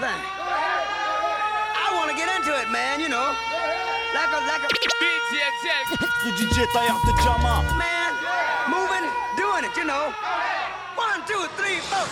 thing. I want to get into it, man, you know. Like a, like a. DJ Jack. DJ tailleur de Jama. Man, moving, doing it, you know. One, two, three, four.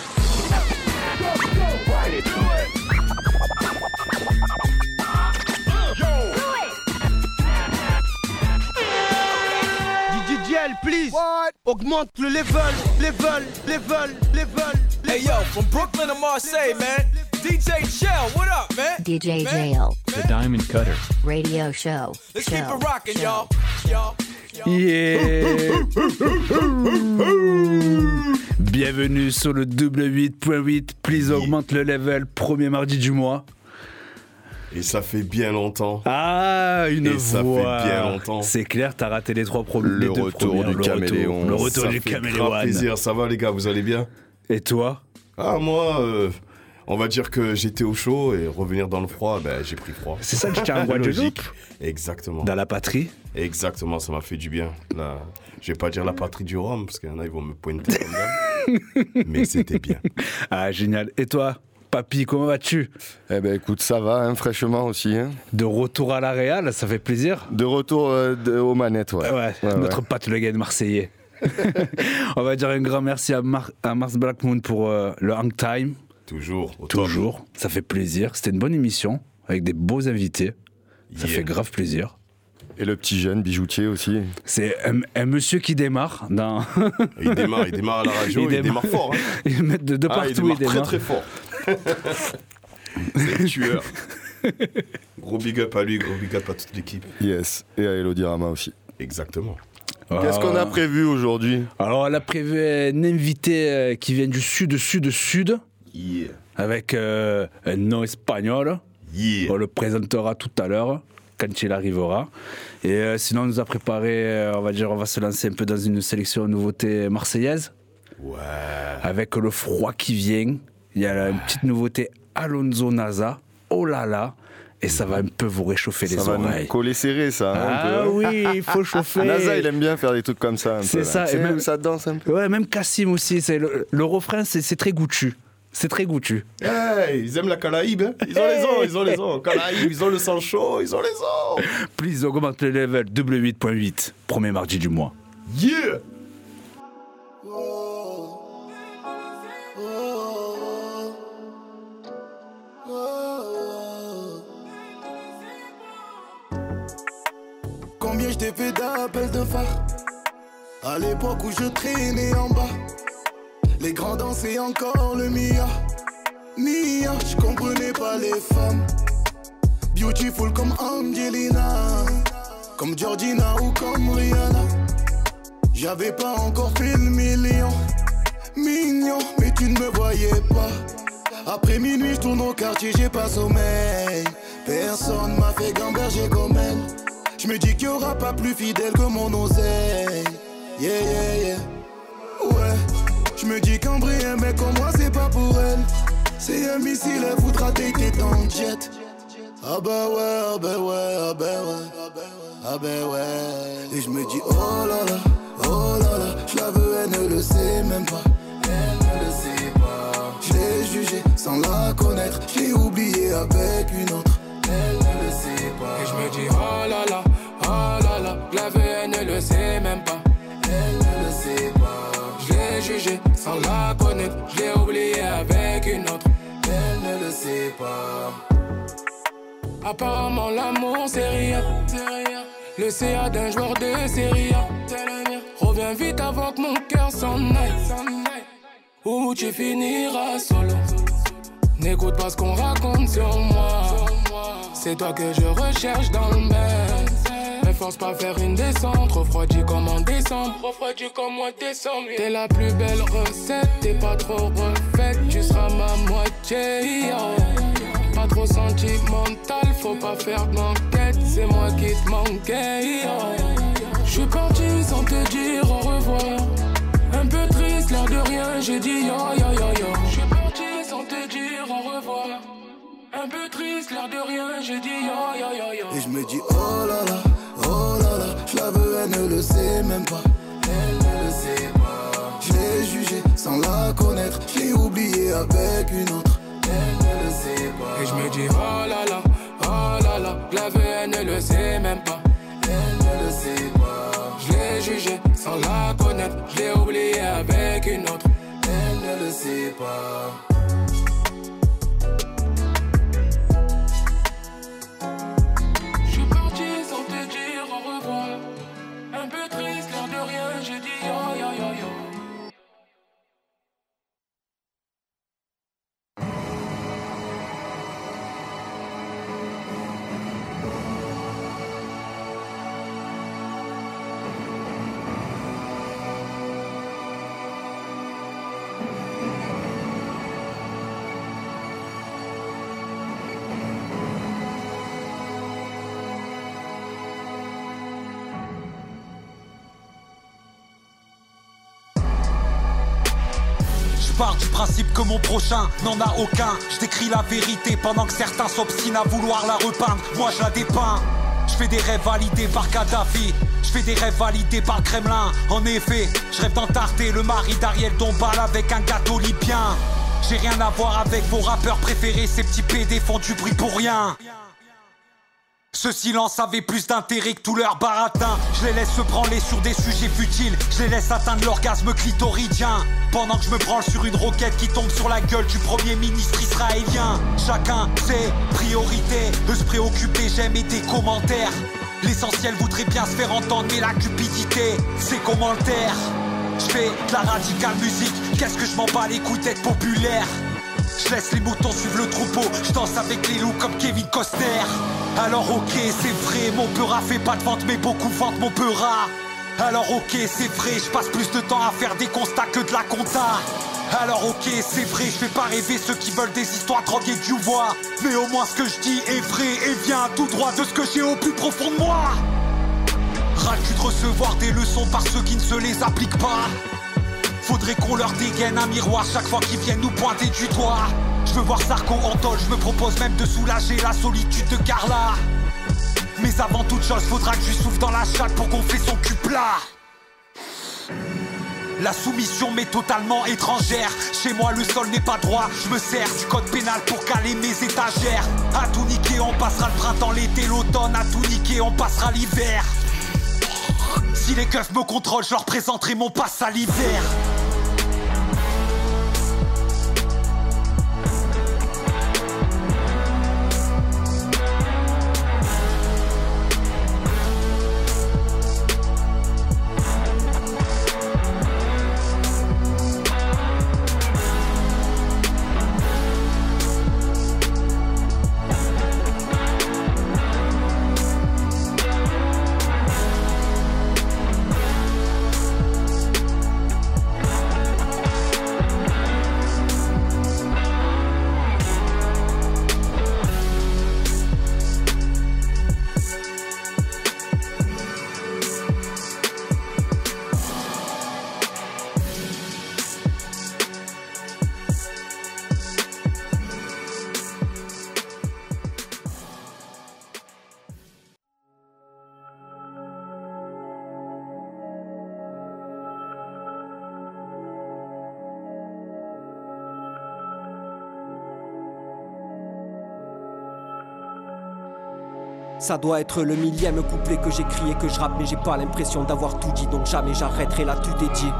DJL, please. What? Augmente le level, level, level, level. Hey yo, from Brooklyn to Marseille, man. DJ Shell, what up, man? DJ Man, Jail, The Diamond Cutter. radio show. Let's show, keep it rocking, y'all. Y'all. Yeah Bienvenue sur le double 8.8. Please augmente le level. Premier mardi du mois. Et ça fait bien longtemps. Ah, une Et ça voix. fait bien longtemps. C'est clair, t'as raté les trois premiers. Le les deux retour du Le retour- caméléon. Le retour ça du fait caméléon. plaisir. Ça va les gars, vous allez bien? Et toi? Ah moi, euh, on va dire que j'étais au chaud et revenir dans le froid, ben j'ai pris froid. C'est ça que je tiens à Guadeloupe Logique. Exactement. Dans la patrie Exactement, ça m'a fait du bien. Là, je vais pas dire la patrie du Rhum parce qu'il y en a ils vont me pointer. Mais c'était bien. Ah, génial. Et toi Papy, comment vas-tu? Eh ben écoute, ça va, hein, fraîchement aussi. hein. De retour à la Real, ça fait plaisir? De retour euh, de- aux manettes, ouais. Ouais, Ouais, notre ouais. Pat Le Guen marseillais. On va dire un grand merci à, Mar- à Mars Blackmoon pour euh, le hang time. Toujours. au top. Toujours. Ça fait plaisir. C'était une bonne émission avec des beaux invités. Ça Yeah. fait grave plaisir. Et le petit jeune bijoutier aussi. C'est un, un monsieur qui démarre dans. Il démarre, il démarre à la radio, il, démarre, fort. hein. il met de, de Ah, partout. il démarre très très fort. C'est le tueur. Gros big up à lui, gros big up à toute l'équipe. Yes. Et à Elodie Rama aussi. Exactement. Qu'est-ce qu'on a prévu aujourd'hui? Alors, elle a prévu un invité euh, qui vient du sud, sud, sud, Yeah. avec euh, un nom espagnol. Yeah. On le présentera tout à l'heure, quand il arrivera. Et euh, sinon, on nous a préparé, euh, on va dire, on va se lancer un peu dans une sélection de nouveautés marseillaises. Ouais. Avec le froid qui vient, il y a une petite nouveauté Alonso Naza. Oh là là Et ça va un peu vous réchauffer les Ça va nous oreilles. coller serré, ça. hein, un Ah peu. oui, il faut chauffer. NASA, il aime bien faire des trucs comme ça. C'est ça, là. et même- ça danse un peu. Ouais, même Cassim aussi. Le, le refrain, c'est c'est très goûtu. C'est très goûtu. Hey, ils aiment la Caraïbe. hein. Ils ont les os, ils ont les os. Caraïbes, ils ont le sang chaud, ils ont les os. Please augmente le level W8.8. Premier mardi du mois. Yeah. Combien je t'ai fait d'appels de phare? À l'époque où je traînais en bas Les grands dansaient encore le Mia Mia, je comprenais pas les femmes. Beautiful comme Angelina Comme Georgina ou comme Rihanna. J'avais pas encore fait le million Mignon, mais tu ne me voyais pas. Après minuit, je tourne au quartier, j'ai pas sommeil. Personne m'a fait gamberger comme elle. Je me dis qu'il y aura pas plus fidèle que mon oseille. Yeah, yeah, yeah. Ouais. Je me dis vrai un mec comme moi, c'est pas pour elle. C'est un missile, elle voudra t'aider dans jet. Ah bah ouais, ah bah ouais, ah bah ouais. Ah bah ouais. Et je me dis, oh là là, oh là là. Je la veux, elle ne le sait même pas. Elle ne le sait pas. Je l'ai jugée sans la connaître. Je l'ai oubliée avec une autre. Elle ne le sait pas. Et je me dis oh là là, oh là là, je la veux, elle ne le sait même pas. Sans la connaître, je l'ai oubliée avec une autre. Elle ne le sait pas. Apparemment l'amour c'est rien. Le CA d'un joueur de série A. Reviens vite avant que mon cœur s'en aille. Ou tu finiras solo. N'écoute pas ce qu'on raconte sur moi. C'est toi que je recherche dans le Benz. Force pas faire une descente, refroidi comme en décembre. Refroidi comme en décembre. T'es la plus belle recette, t'es pas trop refaite, tu seras ma moitié. Pas trop sentimental, faut pas faire d'enquête, c'est moi qui te manquais. Je suis parti sans te dire au revoir. Un peu triste, l'air de rien, j'ai dit yo yo yo yo. Je suis parti sans te dire au revoir. Un peu triste, l'air de rien, j'ai dit yo yo yo yo. Et je me dis oh oh là là, je la veux, elle ne le sait même pas. Elle ne le sait pas. Je l'ai jugée sans la connaître, je l'ai oubliée avec une autre. Elle ne le sait pas. Et je me dis oh là là, oh là là, la elle ne le sait même pas. Elle ne le sait pas. Je l'ai jugé sans la connaître, je l'ai oublié avec une autre. Elle ne le sait pas. Pars du principe que mon prochain n'en a aucun. Je décris la vérité pendant que certains s'obstinent à vouloir la repeindre. Moi je la dépeins. Je fais des rêves validés par Kadhafi. Je fais des rêves validés par Kremlin. En effet, je rêve d'entarter le mari d'Ariel Dombal avec un gâteau libyen. J'ai rien à voir avec vos rappeurs préférés. Ces petits PD font du bruit pour rien. Ce silence avait plus d'intérêt que tout leur baratin. Je les laisse se branler sur des sujets futiles. Je les laisse atteindre l'orgasme clitoridien. Pendant que je me branle sur une roquette qui tombe sur la gueule du premier ministre israélien. Chacun ses priorités. Eux se préoccuper, j'aime et des commentaires. L'essentiel voudrait bien se faire entendre, mais la cupidité, c'est commentaires. Je fais de la radicale musique. Qu'est-ce que je m'en bats les couilles populaire? Je laisse les moutons suivre le troupeau, je danse avec les loups comme Kevin Costner. Alors ok, c'est vrai, mon peurat fait pas de vente, mais beaucoup vendent mon peurat. Alors ok, c'est vrai, je passe plus de temps à faire des constats que de la compta. Alors ok, c'est vrai, je fais pas rêver ceux qui veulent des histoires et du voix. Mais au moins ce que je dis est vrai et vient tout droit de ce que j'ai au plus profond de moi. ras le cul de recevoir des leçons par ceux qui ne se les appliquent pas. Faudrait qu'on leur dégaine un miroir chaque fois qu'ils viennent nous pointer du doigt. Je veux voir Sarko en tôle, je me propose même de soulager la solitude de Carla. Mais avant toute chose, faudra que je souffle dans la chatte pour gonfler son cul plat. La soumission m'est totalement étrangère. Chez moi, le sol n'est pas droit. Je me sers du code pénal pour caler mes étagères. À tout niquer, on passera le printemps, l'été, l'automne. À tout niquer, on passera l'hiver. Si les keufs me contrôlent, je leur présenterai mon pass à l'hiver. Ça doit être le millième couplet que j'écris et que je rappe, mais j'ai pas l'impression d'avoir tout dit, donc jamais j'arrêterai là tout dit.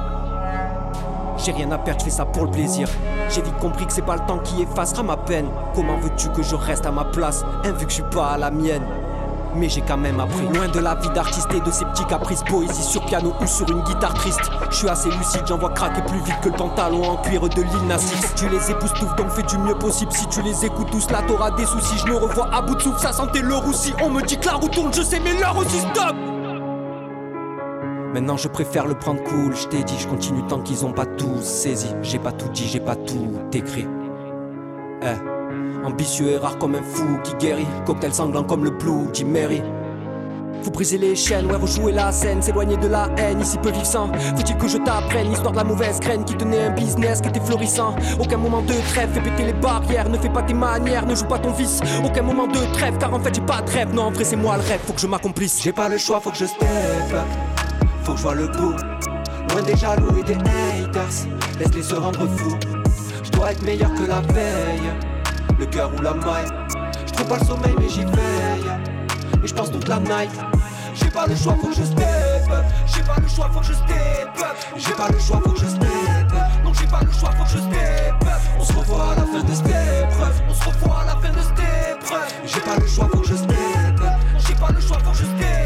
J'ai rien à perdre, je fais ça pour le plaisir. J'ai vite compris que c'est pas le temps qui effacera ma peine. Comment veux-tu que je reste à ma place, hein, vu que je suis pas à la mienne? Mais j'ai quand même appris. Loin de la vie d'artiste et de ses petits caprices, poésie sur piano ou sur une guitare triste. Je suis assez lucide, j'en vois craquer plus vite que le pantalon en cuir de l'île Nassis. Tu les époustoufles donc fais du mieux possible. Si tu les écoutes tous là, t'auras des soucis. Je me revois à bout de souffle, ça sentait le roussi. On me dit que la roue tourne, je sais, mais l'heure aussi stop. Maintenant je préfère le prendre cool, je t'ai dit, je continue tant qu'ils ont pas tout saisi. J'ai pas tout dit, j'ai pas tout écrit. Eh. Ambitieux et rare comme un fou qui guérit. Cocktail sanglant comme le Bloody Mary. Faut briser les chaînes, ouais, rejouer la scène, s'éloigner de la haine, ici peut vivre sans. Faut-il que je t'apprenne l'histoire de la mauvaise graine qui tenait un business qui était florissant? Aucun moment de trêve, fais péter les barrières, ne fais pas tes manières, ne joue pas ton vice. Aucun moment de trêve, car en fait j'ai pas de rêve. Non, en vrai, c'est moi le rêve, faut que je m'accomplisse. J'ai pas le choix, faut que je step. Faut que je vois le bout. Loin des jaloux et des haters, laisse-les se rendre fous. Je dois être meilleur que la veille. Le cœur ou la maille. Je trouve pas le sommeil, mais j'y veille. Et je pense toute la night. J'ai pas le choix, faut que je step. J'ai pas le choix, faut que je step. J'ai pas le choix, faut que je step. Non, j'ai pas le choix, faut que je step. On se revoit à la fin de épreuve. On se revoit à la fin de épreuve. J'ai pas le choix, faut que je step. J'ai pas le choix, faut que je step.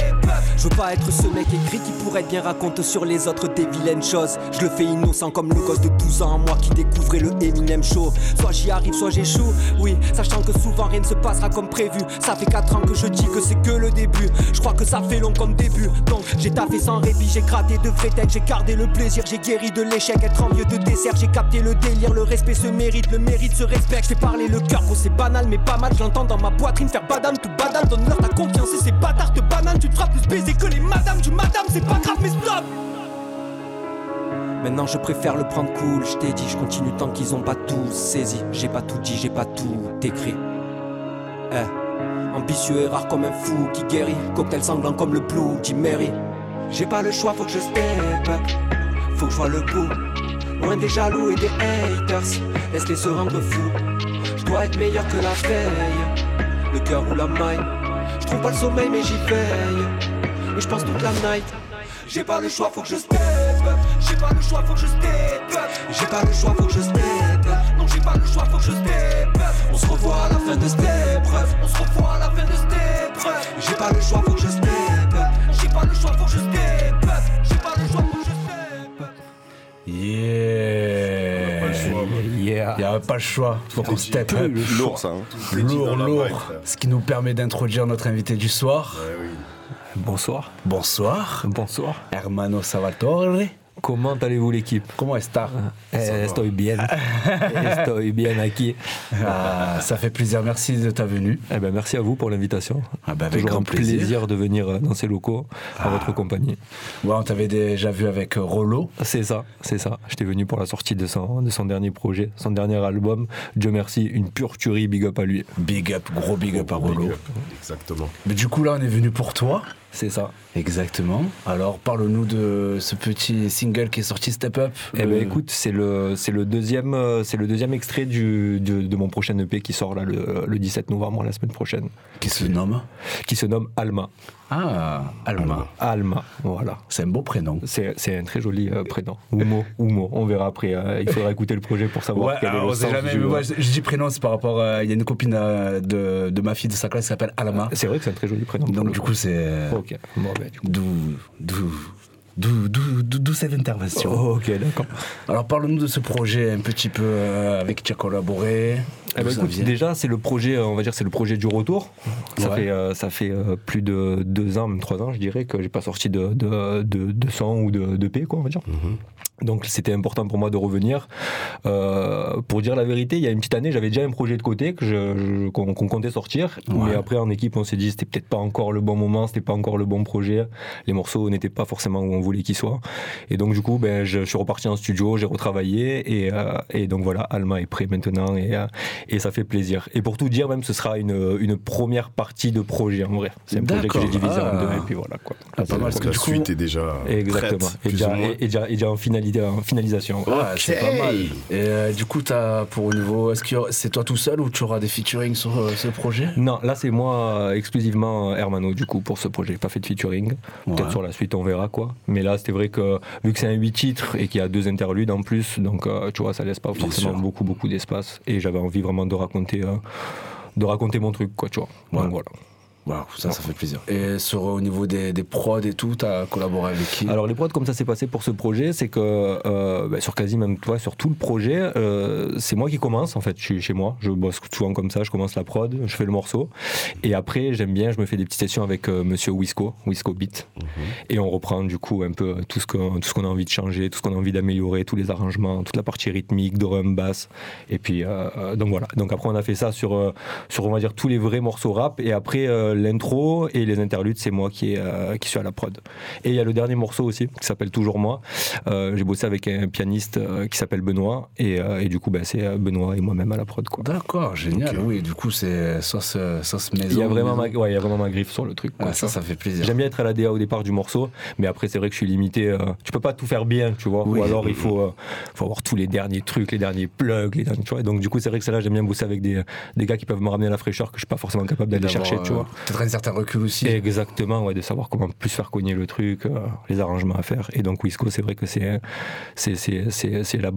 Je veux pas être ce mec écrit qui pourrait bien raconter sur les autres des vilaines choses. Je le fais innocent comme le gosse de 12 ans, moi qui découvrais le Eminem Show. Soit j'y arrive, soit j'échoue. Oui, sachant que souvent rien ne se passera comme prévu. Ça fait 4 ans que je dis que c'est que le début. Je crois que ça fait long comme début. Donc j'ai taffé sans répit, j'ai gratté de vrais j'ai gardé le plaisir, j'ai guéri de l'échec. Être en lieu de dessert, j'ai capté le délire. Le respect se mérite, le mérite se respecte. Je fais parler le cœur, gros, c'est banal, mais pas mal. J'entends dans ma poitrine faire badam, tout badam. Donne-leur ta confiance et ces bâtards de banane. Tu te feras plus baiser que les madames du madame, c'est pas grave, mais stop! Maintenant je préfère le prendre cool, je t'ai dit, je continue tant qu'ils ont pas tout saisi. J'ai pas tout dit, j'ai pas tout écrit. Eh, ambitieux et rare comme un fou qui guérit. Cocktail sanglant comme le blue dit Mary. J'ai pas le choix, faut que je step. Faut que je vois le bout. Loin des jaloux et des haters. Laisse-les se rendre fous. Je dois être meilleur que la veille. Le cœur ou la maille. Je pas le sommeil, mais j'y veille. Et je pense toute la night. J'ai pas le choix, faut que je step up. J'ai pas le choix, faut que je step up. J'ai pas le choix, faut que je step up. Non, j'ai pas le choix, faut que je step up. On se revoit à la fin de cette épreuve. On se revoit à la fin de cette épreuve. J'ai pas le choix, faut que je step up. J'ai pas le choix, faut que je step up. J'ai pas le choix, faut que je step up. Yeah. Yeah. N'y a pas le choix. Faut qu'on step up. Lourd, ça. hein. Lourd, lourd. Ce qui nous permet d'introduire notre invité du soir. Bonsoir. Bonsoir. Bonsoir. Hermano Salvatore. Comment allez-vous l'équipe? Comment est-ce Eh, Estoy bien. Estoy bien aquí. Ah, ça fait plaisir. Merci de ta venue. Eh ben, merci à vous pour l'invitation. Ah ben, avec Toujours grand un plaisir. plaisir de venir dans ces locaux à votre compagnie. Ouais, on t'avait déjà vu avec euh, Rollo. C'est ça, c'est ça. J'étais venu pour la sortie de son, de son dernier projet, son dernier album. Dieu merci, une pure tuerie, big up à lui. Big up, gros big up à Rollo. Exactement. Mais du coup, là, on est venu pour toi. C'est ça. Exactement. Alors, parle-nous de ce petit single qui est sorti, Step Up. Eh ben Le- écoute, c'est le, c'est le deuxième, euh, c'est le deuxième extrait du, de, de mon prochain EP qui sort là le, le 17 novembre, la semaine prochaine. Qui se nomme? Qui se nomme Alma. Ah, Alma. Alma, voilà. C'est un beau prénom. C'est, un très joli euh, prénom. Oumo, Oumo, on verra après. euh, il faudra écouter le projet pour savoir Ouais, quel est le on sait sens jamais, du- mais moi, je, je dis prénom, c'est par rapport. à- Il y a une copine euh, de, de ma fille de sa classe qui s'appelle Alma. C'est vrai que c'est un très joli prénom. Donc, du coup, c'est. Ok, bon, ben, du coup. D'où. D'où. Cette intervention. Oh, ok, d'accord. Alors parle-nous de ce projet un petit peu euh, avec qui tu as collaboré. Eh ben, écoute, déjà, c'est le projet, euh, on va dire, c'est le projet du retour. Ça Ouais. fait, euh, ça fait euh, plus de deux ans, même trois ans, je dirais, que j'ai pas sorti de, de, de, de son ou de, de P, quoi, on va dire. Donc c'était important pour moi de revenir. Euh, pour dire la vérité, il y a une petite année, j'avais déjà un projet de côté que je, je- qu'on, qu'on comptait sortir. Ouais. Mais après, en équipe, on s'est dit c'était peut-être pas encore le bon moment, c'était pas encore le bon projet. Les morceaux n'étaient pas forcément où on voulait qu'ils soient. Et donc du coup, ben, je, je suis reparti en studio, j'ai retravaillé et, euh, et donc voilà, Alma est prêt maintenant et, euh, et ça fait plaisir. Et pour tout dire, même ce sera une, une première partie de projet en vrai. C'est un projet que j'ai divisé en Ah. deux et puis voilà quoi. Ah, pas mal, parce que La suite est déjà Exactement. prête, et, déjà, et, et déjà, et déjà en, finalité, en finalisation. Ouais, c'est pas mal. Et euh, du coup, as, pour au niveau, est-ce que c'est toi tout seul ou tu auras des featuring sur euh, ce projet? Non, là c'est moi euh, exclusivement Hermano du coup pour ce projet. Pas fait de featuring. Peut-être Ouais. sur la suite on verra quoi. Mais là c'était vrai que vu que c'est un 8 titres et qu'il y a deux interludes en plus, donc euh, tu vois ça laisse pas forcément beaucoup beaucoup d'espace. Et j'avais envie vraiment de raconter euh, de raconter mon truc quoi tu vois. Ouais. Donc voilà. Waouh, ça, ça fait plaisir. Et sur, au niveau des, des prods et tout, t'as collaboré avec qui? Alors les prods comme ça s'est passé pour ce projet, c'est que euh, bah, sur quasi même toi sur tout le projet, euh, c'est moi qui commence en fait. Je suis chez moi, je bosse souvent comme ça, je commence la prod, je fais le morceau et après j'aime bien, je me fais des petites sessions avec euh, Monsieur Wisco, Wisco Beat et on reprend du coup un peu tout ce qu'on tout ce qu'on a envie de changer, tout ce qu'on a envie d'améliorer, tous les arrangements, toute la partie rythmique, drum, basse et puis euh, donc voilà. Donc après on a fait ça sur euh, sur on va dire tous les vrais morceaux rap et après l'intro et les interludes, c'est moi qui, est, euh, qui suis à la prod. Et il y a le dernier morceau aussi, qui s'appelle Toujours moi. Euh, J'ai bossé avec un pianiste euh, qui s'appelle Benoît, et, et du coup, ben, c'est Benoît et moi-même à la prod. Quoi. D'accord, génial. Oui, du coup, c'est sauce, sauce maison. Il y, a vraiment ma, maison. ouais, il y a vraiment ma griffe sur le truc. quoi, Ah, ça, ça fait plaisir. J'aime bien être à la DA au départ du morceau, mais après c'est vrai que je suis limité. tu peux pas tout faire bien, tu vois. Oui. Ou alors il faut, faut avoir tous les derniers trucs, les derniers plugs, les derniers, tu vois. Donc du coup c'est vrai que c'est là j'aime bien bosser avec des, des gars qui peuvent me ramener la fraîcheur que je suis pas forcément capable d'aller chercher, tu vois. Peut-être un certain recul aussi. Exactement, ouais, de savoir comment plus faire cogner le truc, euh, les arrangements à faire. Et donc Wisco, c'est vrai que c'est c'est c'est c'est c'est la,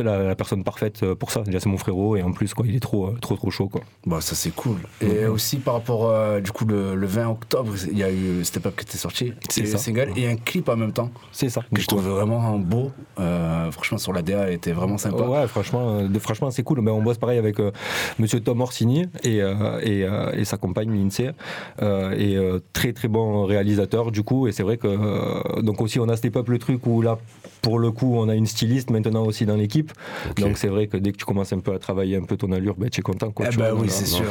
la, la personne parfaite euh, pour ça. Déjà c'est mon frérot et en plus quoi, il est trop euh, trop trop chaud quoi. Bah, ça c'est cool. Et aussi par rapport, euh, du coup, le, le 20 octobre, il y a eu Step Up qui était sorti. C'est single et un clip en même temps. C'est ça. Que je trouve vraiment beau. Euh, franchement, sur la DA, était vraiment sympa. Ouais, franchement, de- franchement c'est cool. Mais on bosse pareil avec Monsieur Tom Orsini et, et, et sa compagne Lindsay. Euh, et euh, très très bon réalisateur du coup. Et c'est vrai que euh, donc aussi on a Step Up le truc où là pour le coup on a une styliste maintenant aussi dans l'équipe. Donc c'est vrai que dès que tu commences un peu à travailler un peu ton allure, ben, tu es content. Quoi, Eh tu vois, oui, c'est sûr.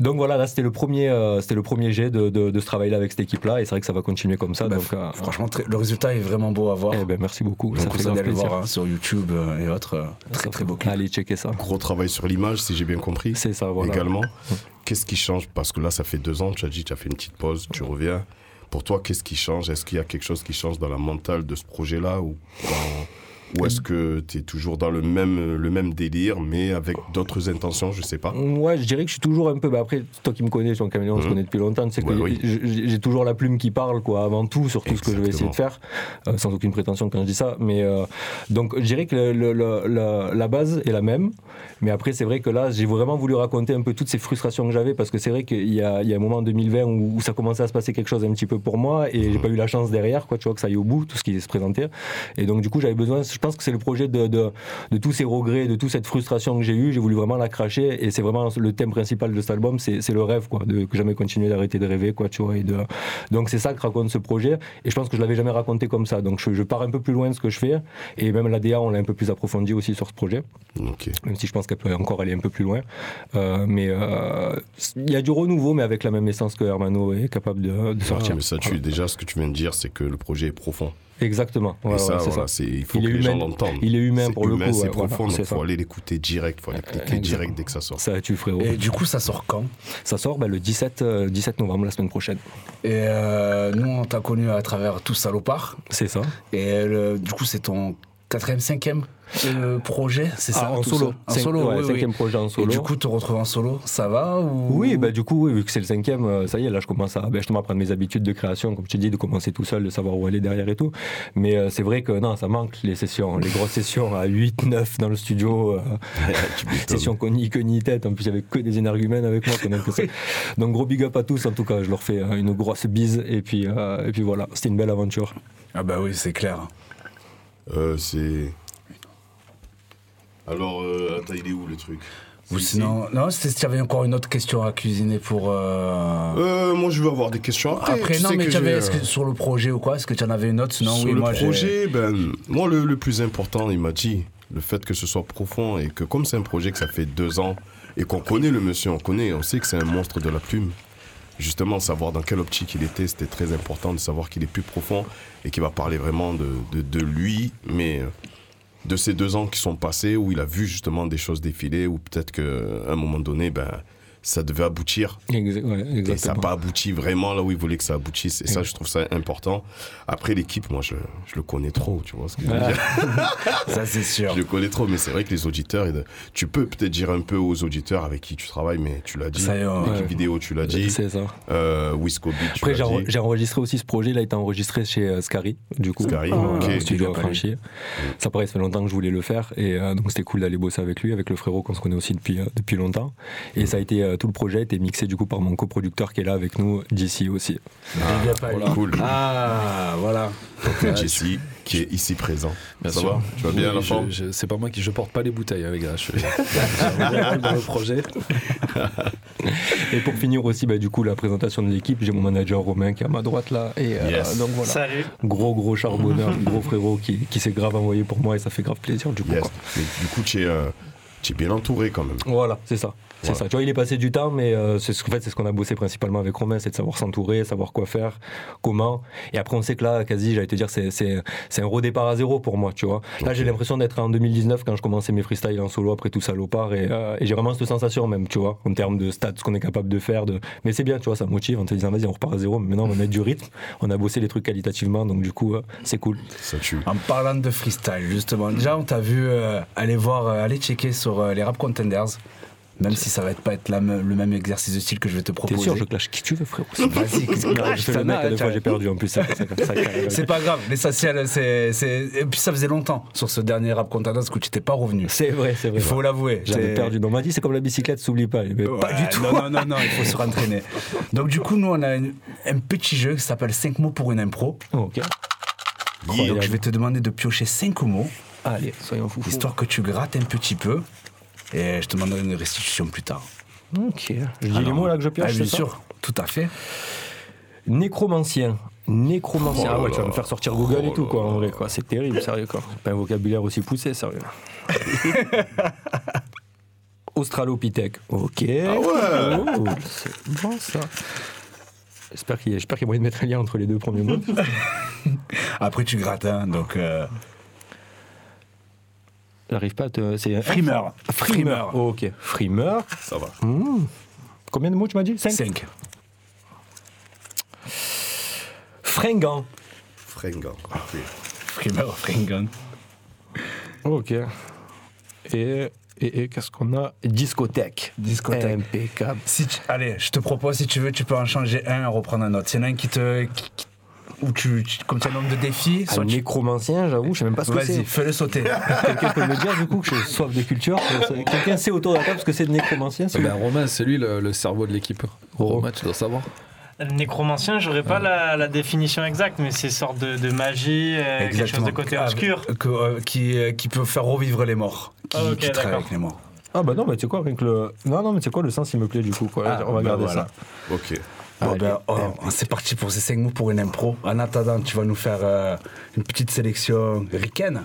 Donc voilà, là c'était le premier, euh, c'était le premier jet de, de, de ce travail-là avec cette équipe-là. Et c'est vrai que ça va continuer comme ça. Bah, donc, euh, Franchement, très- le résultat est vraiment beau à voir. eh ben, merci beaucoup. Donc, ça vous fait grave le plaisir. voir hein, sur YouTube et autres. euh, Très très beau clip. Allez checker ça. Gros travail sur l'image, si j'ai bien compris. C'est ça, voilà. Également. Qu'est-ce qui change? Parce que là, ça fait deux ans, tu as dit, tu as fait une petite pause, tu reviens. Pour toi, qu'est-ce qui change? Est-ce qu'il y a quelque chose qui change dans la mentale de ce projet-là Ou, dans- ou est-ce que tu es toujours dans le même, le même délire, mais avec d'autres intentions Je sais pas. Ouais, je dirais que je suis toujours un peu. Bah après, toi qui me connais, Jean Caméléon, on se Mhm. connaît depuis longtemps, tu sais que Ouais, oui. j'ai toujours la plume qui parle, quoi, avant tout, sur tout ce que je vais essayer de faire, euh, sans aucune prétention quand je dis ça. Mais euh, donc, je dirais que le- le- le- le- la base est la même. Mais après, c'est vrai que là, j'ai vraiment voulu raconter un peu toutes ces frustrations que j'avais, parce que c'est vrai qu'il y a, il y a un moment en 2020 où, où ça commençait à se passer quelque chose un petit peu pour moi, et j'ai pas eu la chance derrière, quoi, tu vois, que ça aille au bout, tout ce qui se présentait. Et donc, du coup, j'avais besoin, je pense que c'est le projet de, de, de tous ces regrets, de toute cette frustration que j'ai eue, j'ai voulu vraiment la cracher, et c'est vraiment le thème principal de cet album, c'est le rêve, quoi, de que jamais continuer d'arrêter de rêver, quoi, tu vois. Et de, donc, c'est ça que raconte ce projet, et je pense que je l'avais jamais raconté comme ça. Donc, je, je pars un peu plus loin de ce que je fais, et même la DA, on l'a un peu plus approfondi aussi sur ce projet même si je pense qu'elle peut encore aller un peu plus loin. Euh, mais euh, il y a du renouveau, mais avec la même essence que Hermano est capable de, de sortir. Ah, mais ça, tu, déjà, ce que tu viens de dire, c'est que le projet est profond. Exactement. Et Ouais, ça, ouais, voilà, ça. il faut Il que est les gens humain. l'entendent. Il est humain pour le humain, coup, C'est ouais, profond, voilà, donc il faut aller l'écouter direct, il faut aller cliquer Exactement. direct dès que ça sort. Ça, tu frérot. Et du coup, ça sort quand? Ça sort bah, le 17, euh, 17 novembre, la semaine prochaine. Et euh, nous, on t'a connu à travers Tout Salopard. C'est ça. Et le- du coup, c'est ton quatrième, cinquième euh, projet, c'est ça Ah, en solo. ça En solo, ouais, oui, oui. cinquième projet en solo. Et du coup, te retrouver en solo, ça va ou... Oui, bah du coup, oui, vu que c'est le cinquième, euh, ça y est, là je commence à ben, justement à prendre mes habitudes de création, comme je te dis, de commencer tout seul, de savoir où aller derrière et tout. Mais euh, c'est vrai que non, ça manque les sessions, les grosses sessions à 8, 9 dans le studio, euh, sessions qu'on ni queue ni tête, en plus il y avait que des énergumènes avec moi, que ça. Donc gros big up à tous, en tout cas, je leur fais une grosse bise et puis, euh, et puis voilà, c'était une belle aventure. Ah bah oui, c'est clair. Euh, c'est. Alors, euh, attends, il est où le truc? Ou sinon, non, c'était si avais encore une autre question à cuisiner pour. euh, Euh, moi, je veux avoir des questions après. Après, tu non, sais mais que tu avais, j'ai, est-ce que sur le projet ou quoi Est-ce que tu en avais une autre? Sinon, Sur oui, le moi projet, ben, moi, le, le plus important, il m'a dit, le fait que ce soit profond et que comme c'est un projet que ça fait deux ans et qu'on connaît le monsieur, on connaît, on sait que c'est un monstre de la plume. Justement, savoir dans quelle optique il était, c'était très important de savoir qu'il est plus profond et qu'il va parler vraiment de, de, lui, mais euh, de ces deux ans qui sont passés où il a vu justement des choses défiler, ou peut-être qu'à un moment donné, ben, ça devait aboutir. Exa- ouais, Et ça n'a exactement. pas abouti vraiment là où il voulait que ça aboutisse. Et ça, je trouve ça important. Après, l'équipe, moi, je, je le connais trop, tu vois ce que je veux dire. Ça, c'est sûr. Je le connais trop, mais c'est vrai que les auditeurs, tu peux peut-être dire un peu aux auditeurs avec qui tu travailles, mais tu l'as dit. L'équipe Ouais. vidéo, tu l'as dit. C'est ça. Euh, Wisco Après, j'ai enregistré aussi ce projet, il a été enregistré chez euh, Scary, du coup. Scary, Euh, ok. au studio. Franchi. Ça, pareil, ça fait longtemps que je voulais le faire, et euh, donc c'était cool d'aller bosser avec lui, avec le frérot qu'on se connaît aussi depuis, euh, depuis longtemps. Et ça a été, euh, tout le projet a été mixé du coup par mon coproducteur qui est là avec nous d'ici aussi. Big up à lui. Cool. Ah, voilà. Donc, Jesse, qui est ici présent. Bien ça sûr. va Tu vas bien, Oui, je- je- C'est pas moi qui je porte pas les bouteilles, hein, les gars. Je rôle dans le projet. Et pour finir aussi, bah, du coup, la présentation de l'équipe, j'ai mon manager Romain qui est à ma droite là. Et euh, Yes. donc voilà. Salut. Gros, gros charbonneur, gros frérot qui, qui s'est grave envoyé pour moi et ça fait grave plaisir du coup. Yes. quoi. Mais du coup, tu es, euh, Tu es bien entouré quand même. Voilà, c'est ça. C'est ça. Tu vois, il est passé du temps, mais euh, c'est ce, en fait, c'est ce qu'on a bossé principalement avec Romain, c'est de savoir s'entourer, savoir quoi faire, comment. Et après, on sait que là, quasi, j'allais te dire, c'est, c'est, c'est un redépart à zéro pour moi, tu vois. Là, j'ai l'impression d'être en 2019 quand je commençais mes freestyles en solo après tout salopard. Et, euh, et j'ai vraiment cette sensation même, tu vois, en termes de stats, ce qu'on est capable de faire. De... Mais c'est bien, tu vois, ça motive en te disant, vas-y, on repart à zéro. Mais maintenant, on va mettre du rythme. On a bossé les trucs qualitativement, donc du coup, euh, c'est cool. Ça tue. En parlant de freestyle, justement, déjà, on t'a vu euh, aller voir, euh, aller checker sur euh, les rap contenders. Même si ça va être pas être la me- le même exercice de style que je vais te T'es proposer. sûr, je clash qui tu veux, frérot. Vas-y, qu'est-ce que Je fais le mec, à deux fois, j'ai perdu en plus. ça- ça- ça- ça- C'est pas grave, l'essentiel, c'est. c'est- Et puis ça faisait longtemps sur ce dernier rap contenders que tu t'étais pas revenu. C'est vrai, c'est vrai. Il faut l'avouer. J'avais perdu. On m'a dit, c'est comme la bicyclette, s'oublie pas. Mais pas du tout. Non, non, non, non, il faut se rentraîner. Donc, du coup, nous, on a une- un petit jeu qui s'appelle 5 mots pour une impro. Ok. Donc, je vais te demander de piocher 5 mots, Allez, soyons fous. histoire que tu grattes un petit peu. Et je te demanderai une restitution plus tard. Ok. Je dis les mots là que je pioche, Ah, bien ça sûr, tout à fait. Nécromancien. Nécromancien. Oh ah ouais, tu vas me faire sortir Google et tout, quoi, en vrai, quoi. C'est terrible, sérieux, quoi. C'est pas un vocabulaire aussi poussé, sérieux. Australopithèque. Ok. Ah ouais. Oh, c'est bon, ça. J'espère qu'il y, a- j'espère qu'il y a moyen de mettre un lien entre les deux premiers mots. Après, tu grattes, hein, donc. euh, J'arrive pas à te. C'est Frimeur. Frimeur. ok. Frimeur. Ça va. Hmm. Combien de mots tu m'as dit? 5 5. Fringant. Fringant. Ok. Frimeur, fringon. Ok. Et, et, et qu'est-ce qu'on a? Discothèque. Discothèque. Impeccable. Si tu- Allez, je te propose, si tu veux, tu peux en changer un et reprendre un autre. S'il y en a un qui te. qui- Ou tu, tu- comme tu as un nombre de défis, Un soit tu. nécromancien, j'avoue, je sais même pas ce que Vas-y, c'est. fais-le sauter. Quelqu'un peut me dire du coup que j'ai soif de culture Quelqu'un sait autour de la table ce que c'est de nécromancien Eh ben, Romain, c'est lui le, le cerveau de l'équipe. Romain, tu dois savoir. Nécromancien, j'aurais pas la, la définition exacte, mais c'est une sorte de, de magie, euh, quelque chose de côté Ah, obscur. que- euh, qui, euh, qui peut faire revivre les morts. Qui, ok, qui travaille d'accord. avec les morts. Ah bah non, mais tu sais quoi, rien que le. Non, non, mais tu sais quoi, le sens il me plaît du coup, quoi. Ah, On va bah garder voilà. ça. Ok. Bon, Allez, ben, oh, c'est parti pour ces 5 mots pour une impro. En attendant, tu vas nous faire euh, une petite sélection ricaine.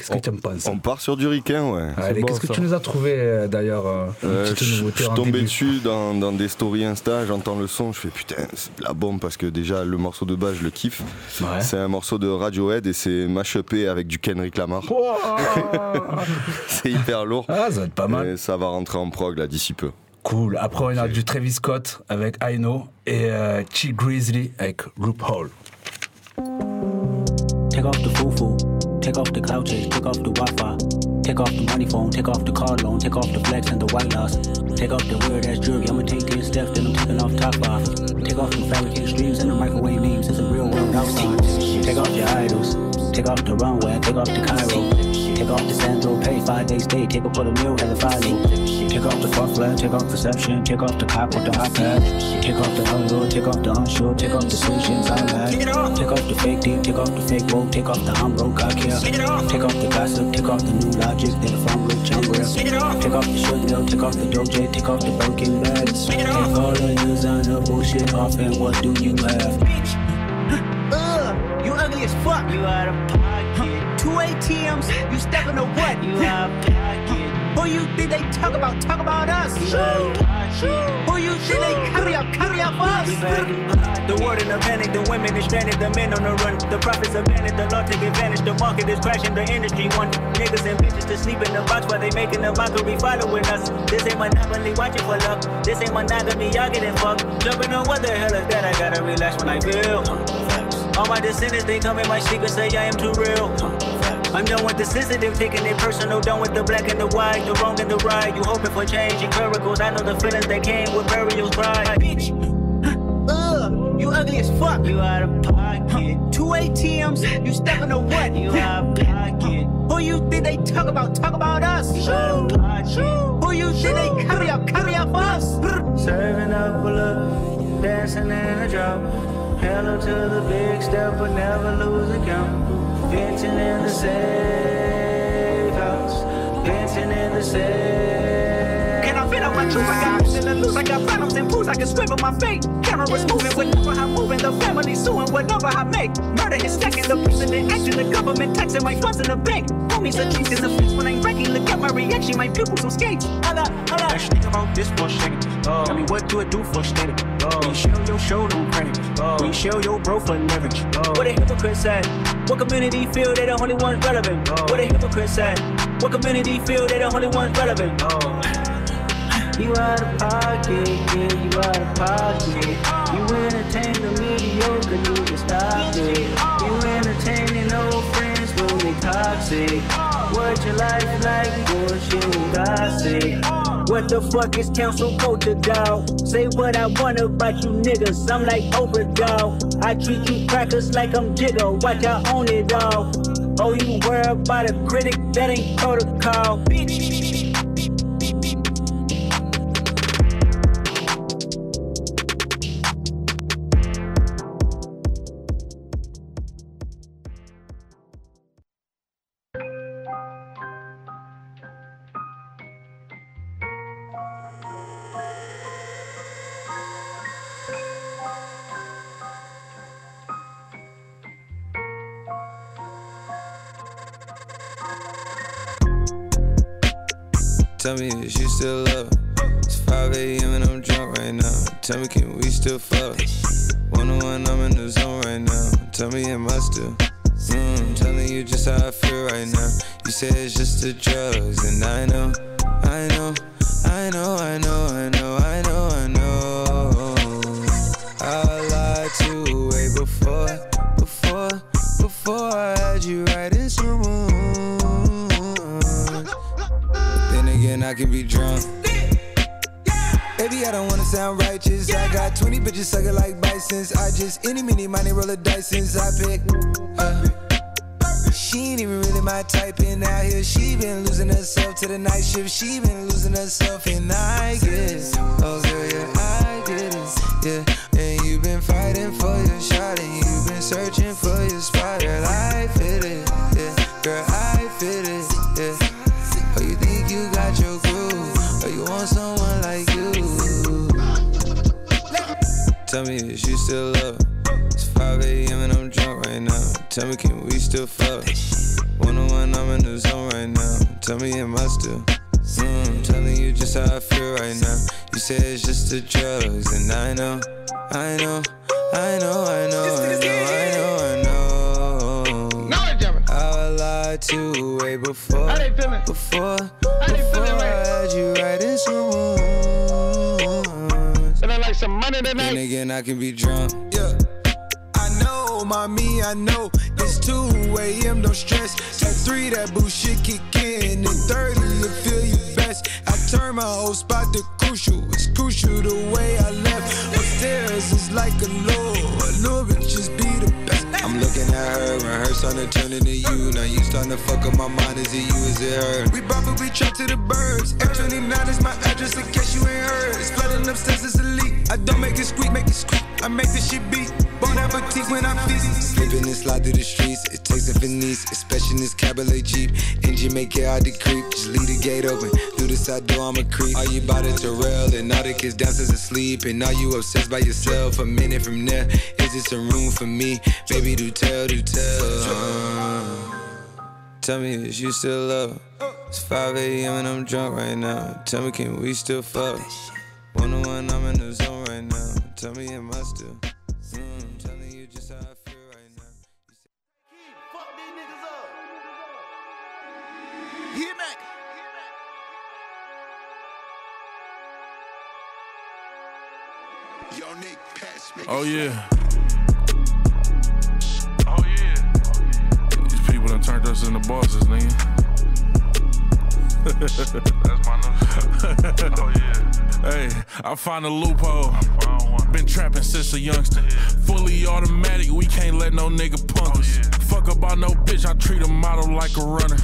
Qu'est-ce que tu en penses? On part sur du ricain, ouais. Allez, bon, qu'est-ce que tu nous as trouvé euh, d'ailleurs euh, je suis tombé début? dessus dans, dans des stories Insta, j'entends le son, je fais putain, c'est de la bombe parce que déjà le morceau de base, je le kiffe. Ouais. C'est un morceau de Radiohead et c'est mashupé avec du Kendrick Lamar. c'est hyper lourd. Ah, ça va être pas mal. Et ça va rentrer en prog là d'ici peu. Cool. Après, on a du Travis Scott avec I Know et euh, Chi Grizzly avec RuPaul. Take off the foo-foo, take off the cloud chase, take off the Wi-Fi, take off the money phone, take off the car loan, take off the flex and the white loss, take off the weird ass jewelry, I'ma take 10 steps, then I'm taking off top off. Take off the fabricated streams and the microwave memes, it's a real world outside. Take off your idols, take off the runway, take off the Cairo, take off the Sandro, pay five days stay, take a put a meal, hella follow. Take off the fuck take off perception, take off the cop with the hot pad, take off the unload, take off the unsure, take off decisions I like. Take off the fake deep, take off the fake woke, take off the broke, I care. Take off the gossip, take off the new logic, then if I'm rich, I'm real. Take off the short deal, take off the dope J, take off the broken bags. Take all the designer bullshit off, and what do you have? Ugh, you ugly as fuck. You out of pocket. Two ATMs, you stepping to what? You out pocket. Who you think they talk about? Talk about us. Who you think they carry up? Carry up us. The word in the panic, the women is stranded, the men on the run. The profits abandoned, the law take advantage. The market is crashing, the industry want niggas and bitches to sleep in the box while they making a mockery following us. This ain't monopoly, watching for luck. This ain't monogamy, y'all getting fucked. Jumping on what the hell is that? I gotta relax when I feel. All my descendants, they come in my sleep and say I am too real. I'm done with the sensitive, taking it personal. Done with the black and the white, the wrong and the right. You hoping for change and miracles. I know the feelings that came with burials, pride. Bitch, Ugh, you ugly as fuck. you out of pocket. Two ATMs, you stepping to what? You out of pocket. Who you think they talk about? Talk about us. Who you think they carry up? Carry up us. Serving up a look, dancing in a drop. Hello to the big step, but never lose account. Venting in the safe house. Venting in the safe. Can I fit out my truth? I got nothing to lose. I got problems and pools. I can swim with my fate. Cameras moving, whatever I'm moving. The family suing, whatever I make. Murder is stacking. The president acting. The government taxing my funds in the bank. Me such in the fix when I'm wrecking. Look at my reaction, my pupils on skates. Holla, holla. Let's think about this for a second. Oh. Tell me what do I do for We show your show no credit. We show your bro for leverage. What a hypocrite said. What community feel they the only ones relevant? What a hypocrite said. What community feel they the only ones relevant? You out of pocket, yeah, you out of pocket. You entertain the mediocre, you can stop it. You entertaining old friends when they toxic. What your life like, bullshit and gossip. What the fuck is council culture, dog? Say what I want about you niggas, I'm like Oprah, dog. I treat you crackers like I'm Jigga, watch I own it all. Oh, you worry about a critic, that ain't protocol, bitch. Tell me, can we still fuck? One on one, I'm in the zone right now. Tell me, am I still? Mm, telling you just how I feel right now. You say it's just the drugs, and I know, I know, I know, I know, I know, I know, I know. I lied to you way before, before, before I had you right in some Then again, I can be drunk. Sound righteous. I got 20 bitches sucking like bisons. I just any mini money roll a dice since I pick. Uh, she ain't even really my type, and out here she been losing herself to the night shift. She been losing herself, and I get it. Oh girl, yeah, I get it. Yeah, and you've been fighting for your shot, and you've been searching Tell me, is you still up? It's 5 a.m. and I'm drunk right now. Tell me, can we still fuck? One on one, I'm in the zone right now. Tell me, am I still? Mm, telling you just how I feel right now. You say it's just the drugs, and I know, I know, I know, I know, I know, I know, I know. I lied to you way before, before, before I had you right in some some money Then tonight. again, I can be drunk. Yeah. I know, mommy, I know. It's 2 a.m., don't stress. At 3, that bullshit kick in. At 30, you feel you best. I turn my whole spot to crucial. It's crucial the way I left. Upstairs is like a law. A little bit looking at her and her starting to turn into you. Now you starting to fuck up my mind. Is it you? Is it her? We we trap to the birds. F29 is my address in case you ain't heard. It's flooding upstairs, it's elite. I don't make it squeak, make it squeak. I make this shit beat. Bon appetit when I feast. Slipping and slide through the streets. It takes a finesse, especially in this cabaret Jeep. Engine make it hard to creep. Just leave the gate open. Through the side door, I'm a creep. Are you about it to rail? And all the kids downstairs asleep. And are you obsessed by yourself? A minute from now, is this a room for me? Baby, do tell, do tell. Tell me, is you still up? It's 5 a.m. and I'm drunk right now. Tell me, can we still fuck? One on one, Oh, oh yeah. Oh yeah. These people done turned us into bosses, nigga. That's my new Oh yeah. Hey, I found a loophole. Been trapping since a youngster. Fully automatic, we can't let no nigga punk oh, us. Fuck about no bitch, I treat a model like a runner.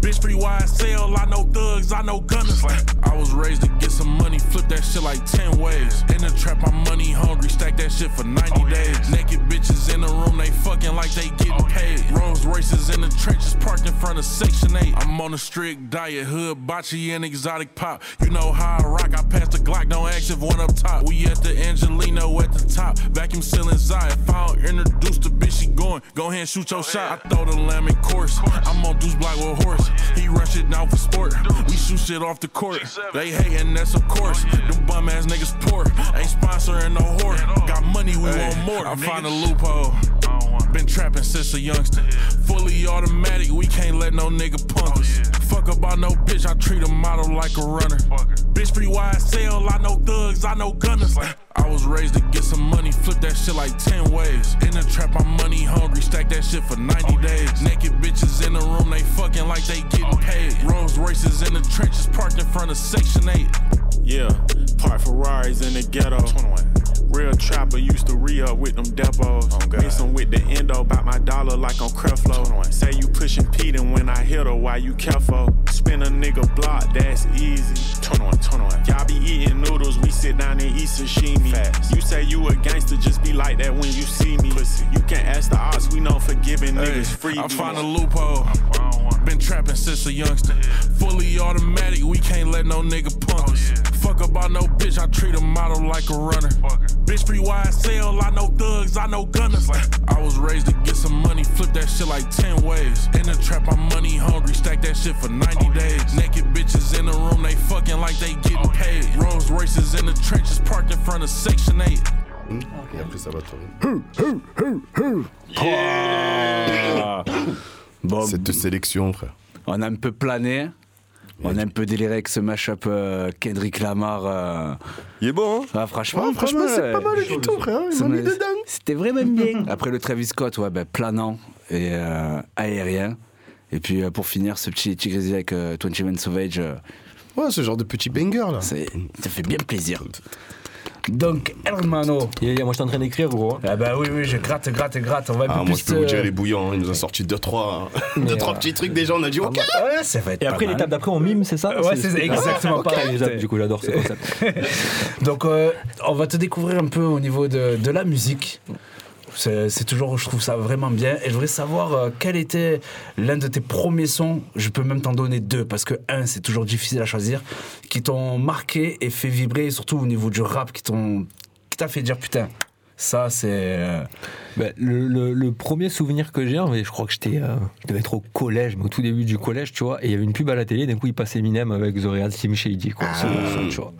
Bitch free YSL, I know thugs, I know gunners. I was raised to get some money, flip that shit like 10 ways. In the trap, I'm money hungry, stack that shit for 90 days. Naked bitches in the room, they fucking like they getting oh, paid. Rolls Royces in the trenches parked in front of Section 8. I'm on a strict diet, hood, bocce, and exotic pop. You know how I rock, I pass the Glock, don't ask if one up top. We at the Angelino at the top, vacuum sealing Zai. If I don't introduce the bitch, she going, go ahead and shoot your shot. I throw the lamb in course, I'm on Deuce Block with horse. He rush it down for sport, we shoot shit off the court. They hating, that's of course. Them bum ass niggas poor, ain't sponsoring no whore. Got money, we want more. I find a loophole. Been trapping since a youngster. Fully automatic, we can't let no nigga punk us. Oh, Fuck about no bitch, I treat a model like a runner. Bitch free YSL, I know thugs, I know gunners. I was raised to get some money, flip that shit like 10 ways. In the trap, I'm money that shit for 90 days. Naked bitches in the room, they fucking like they getting oh, paid. Rolls Royces in the trenches, parked in front of Section 8. Yeah, park Ferraris in the ghetto. 21. Real trapper used to re up with them depots. Oh, Mix 'em with the endo, bout my dollar like on Creflo. Say you pushing Pete and when I hit her, why you careful? Spin a nigga block, that's easy. 21, 21. Y'all be eating noodles, we sit down and eat sashimi. You say you a gangster, just be like that when you see me. You can't ask the odds, we know forgiving niggas free. I find a loophole. Been trapping since a youngster. Fully automatic, we can't let no nigga punk us. Oh, Fuck about no bitch, I treat a model like a runner. Bitch free YSL, I know thugs, I know gunners. I was raised to get some money, flip that shit like 10 ways. In the trap, I'm money hungry, stack that shit for 90 days. Naked bitches in the room, they fucking like they getting paid. Rolls Royces in the trenches, parked in front of Section 8. Et après, ça va tourner. Bon, Cette sélection, frère. On a un peu plané. On a un peu déliré avec ce mashup euh, Kendrick Lamar. euh. Il est bon, hein Ah, franchement, Ouais, franchement, c'est pas mal du tout, frère. Il Ça m'a mis me- dedans. C'était vraiment bien. Après le Travis Scott, ouais, ben, planant et euh, aérien. Et puis euh, pour finir, ce petit Tigrizy avec euh, 21 Savage. euh, Ouais, ce genre de petit banger là. ça fait bien plaisir. Donc, Hermano. Yeah, yeah, moi, je suis en train d'écrire, gros. Ah bah oui, oui, je gratte, gratte, gratte. On va un Ah, peu moi, plus. je peux vous euh, dire, il est bouillant. hein. Il nous a sorti 2-3 deux, Mais, trois euh, petits trucs déjà. On a dit, ok. Ouais, ça va être Et après, l'étape d'après, on mime, c'est ça Ouais, c'est exactement Ah, pareil. Du coup, j'adore ce concept. Donc, euh, on va te découvrir un peu au niveau de, de la musique. C'est toujours, je trouve ça vraiment bien. Et je voudrais savoir euh, quel était l'un de tes premiers sons. Je peux même t'en donner deux, parce que un, c'est toujours difficile à choisir, qui t'ont marqué et fait vibrer, surtout au niveau du rap, qui t'ont qui t'a fait dire putain, ça c'est. euh, Ben, le, le- le premier souvenir que j'ai, mais je crois que j'étais, euh, je devais être au collège, mais au tout début du collège, tu vois, et il y avait une pub à la télé, d'un coup il passait Eminem avec The Real Slim Shady, quoi, ce morceau, tu vois.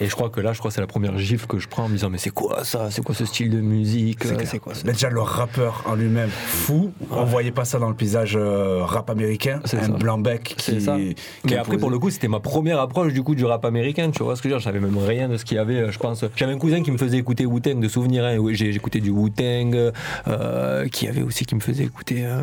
Et je crois que là, je crois que c'est la première gifle que je prends en me disant, mais c'est quoi ça? C'est quoi ce style de musique? Euh, C'est quoi ça? Mais déjà le rappeur en lui-même fou, on voyait pas ça dans le paysage euh, rap américain, C'est un ça. blanc bec qui. C'est ça. qui Mais après, pour le coup, c'était ma première approche du coup du rap américain. Tu vois ce que je veux dire? Je savais même rien de ce qu'il y avait. euh, Je pense. J'avais un cousin qui me faisait écouter Wu-Tang de souvenirs. J'écoutais du Wu-Tang. euh, qui avait aussi qui me faisait écouter. Euh,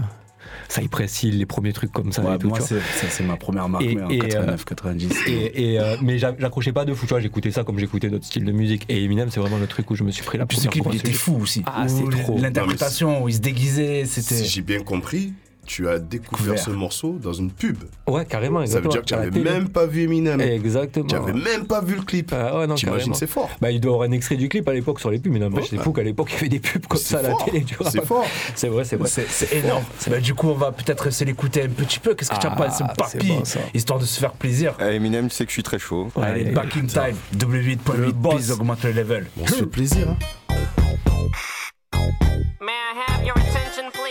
Cypress Hill, les premiers trucs comme ça. Ouais, et tout, moi, c'est ma première marque, Et- mais en et, 89, 90. Et, et, euh, mais j'a- j'accrochais pas de fou, tu vois, j'écoutais ça comme j'écoutais d'autres styles de musique. Et Eminem, c'est vraiment le truc où je me suis pris la première il était fou aussi. Ah, Où c'est trop. L'interprétation où il se déguisait, c'était. Si j'ai bien compris, tu as découvert Couvert. ce morceau dans une pub. Ouais, carrément. Ça veut exactement. dire que tu n'avais même pas vu Eminem. Exactement. Tu n'avais même pas vu le clip. Ah ouais, non, T'imagines, c'est fort. Bah, il doit y avoir un extrait du clip à l'époque sur les pubs, mais n'empêche, c'est fou qu'à l'époque, il y avait des pubs comme C'est ça à la télé. tu vois. C'est fort. C'est vrai, c'est vrai. C'est c'est énorme. Bah, du coup, on va peut-être essayer d'écouter un petit peu. Qu'est-ce que tu as c'est papy. Histoire de se faire plaisir. Eh, Eminem, tu sais que je suis très chaud. Allez, back in time. W8.8, please augmente le level. On se fait plaisir. hein. May I have your attention, please?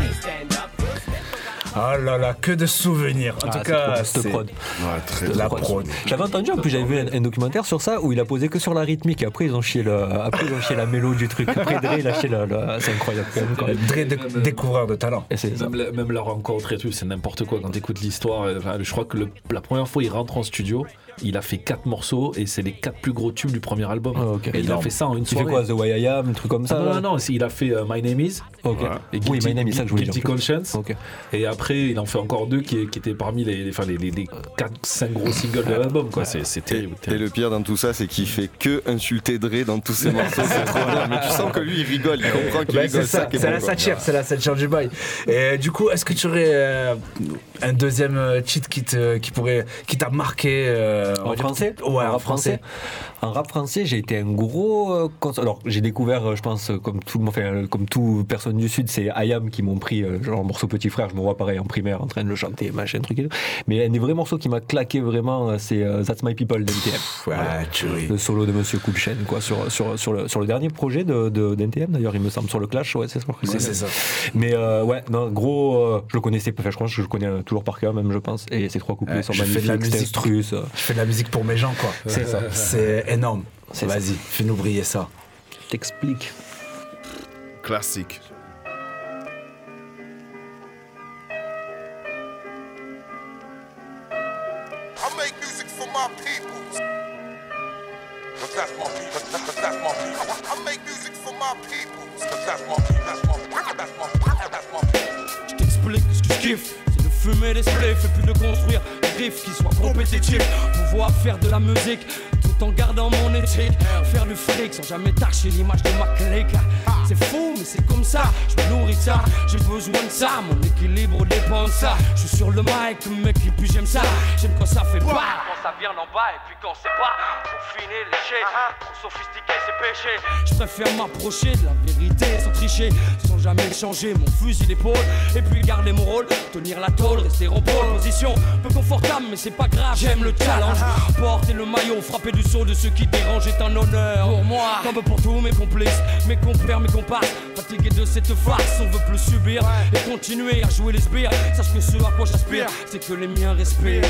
Oh là là, que de souvenirs. En Ah, tout cas, c'est prod. la prod. J'avais entendu, en plus j'avais vu un, un documentaire sur ça où il a posé que sur la rythmique et après ils ont chié, le, après, ils ont chié la mélo du truc. Après Dre il a chié le- c'est incroyable quand même. Dre, dé- découvreur de talent. Et. Même la, même la rencontre et tout, c'est n'importe quoi. Quand t'écoutes l'histoire, euh, enfin, je crois que le- la première fois il rentre en studio, il a fait quatre morceaux et c'est les quatre plus gros tubes du premier album. Ah. Et il a fait ça en une Il fait soirée. quoi, The Way I Am, un truc comme ça Ah non, là non, non, c'est- il a fait euh, My Name Is. Ok. Et Oui, My Name Is, ça que je voulais Guilty dire. Conscience. Et après, il en fait encore deux qui, qui étaient parmi les, enfin, les, les, les 4-5 gros singles de l'album. quoi. C'est c'est terrible. Et le pire dans tout ça, c'est qu'il fait que insulter Dre dans tous ses morceaux. C'est trop bien. Mais tu sens que lui, il rigole, il comprend qu'il Ben, rigole. c'est ça, qui est c'est bon, la satire, c'est la satire du bail. Et du coup, est-ce que tu aurais euh, un deuxième euh, cheat qui te, qui pourrait, qui t'a marqué euh, va En français Ouais, en rap français. En rap français, j'ai été un gros. euh, cons- Alors, j'ai découvert, euh, je pense, euh, comme tout, enfin, euh, comme tout personne du Sud, c'est Ayam qui m'ont pris, euh, genre, morceau Petit Frère. Je me vois pareil en primaire en train de le chanter, machin, truc et tout. Mais un des vrais morceaux qui m'a claqué vraiment, euh, c'est euh, That's My People d'NTM. Voilà. Le solo de Monsieur Coolchen, quoi, sur, sur, sur, le, sur le dernier projet de, de- d'NTM, d'ailleurs, il me semble, sur le Clash, ouais, c'est ça. Ouais, c'est ça. Mais euh, ouais, non, gros, euh, je le connaissais, enfin, je crois que je le connais euh, toujours par cœur, même, je pense. Et ces trois couplets sont magnifiques, musique. Je fais de la musique pour mes gens, quoi. C'est ça. C'est énorme. Vas-y, fais-nous briller ça. T'explique. Classique. Qui soient compétitifs. Pouvoir faire de la musique tout en gardant mon éthique. Faire du fric sans jamais tâcher l'image de ma clique. C'est fou, mais c'est comme ça. Je me nourris de ça. J'ai besoin de ça. Mon équilibre dépend de ça. Je suis sur le mic, mec, et puis j'aime ça. J'aime quand ça fait pas. Quand ça vient d'en bas et puis quand c'est pas. Trop fini, léché. Trop sophistiqué, c'est péché. Je préfère m'approcher de la vérité sans tricher. Sans jamais changer mon fusil d'épaule. Et puis garder mon rôle. Tenir la tôle, rester en pole position. Peu confortable, mais c'est pas grave. J'aime le challenge. Porter le maillot, frapper du de ceux qui dérangent est un honneur. Pour moi, comme pour tous mes complices, mes compères, mes comparses. Fatigué de cette farce, on veut plus subir. Et continuer à jouer les sbires. Sache que ce à quoi j'aspire, c'est que les miens respirent.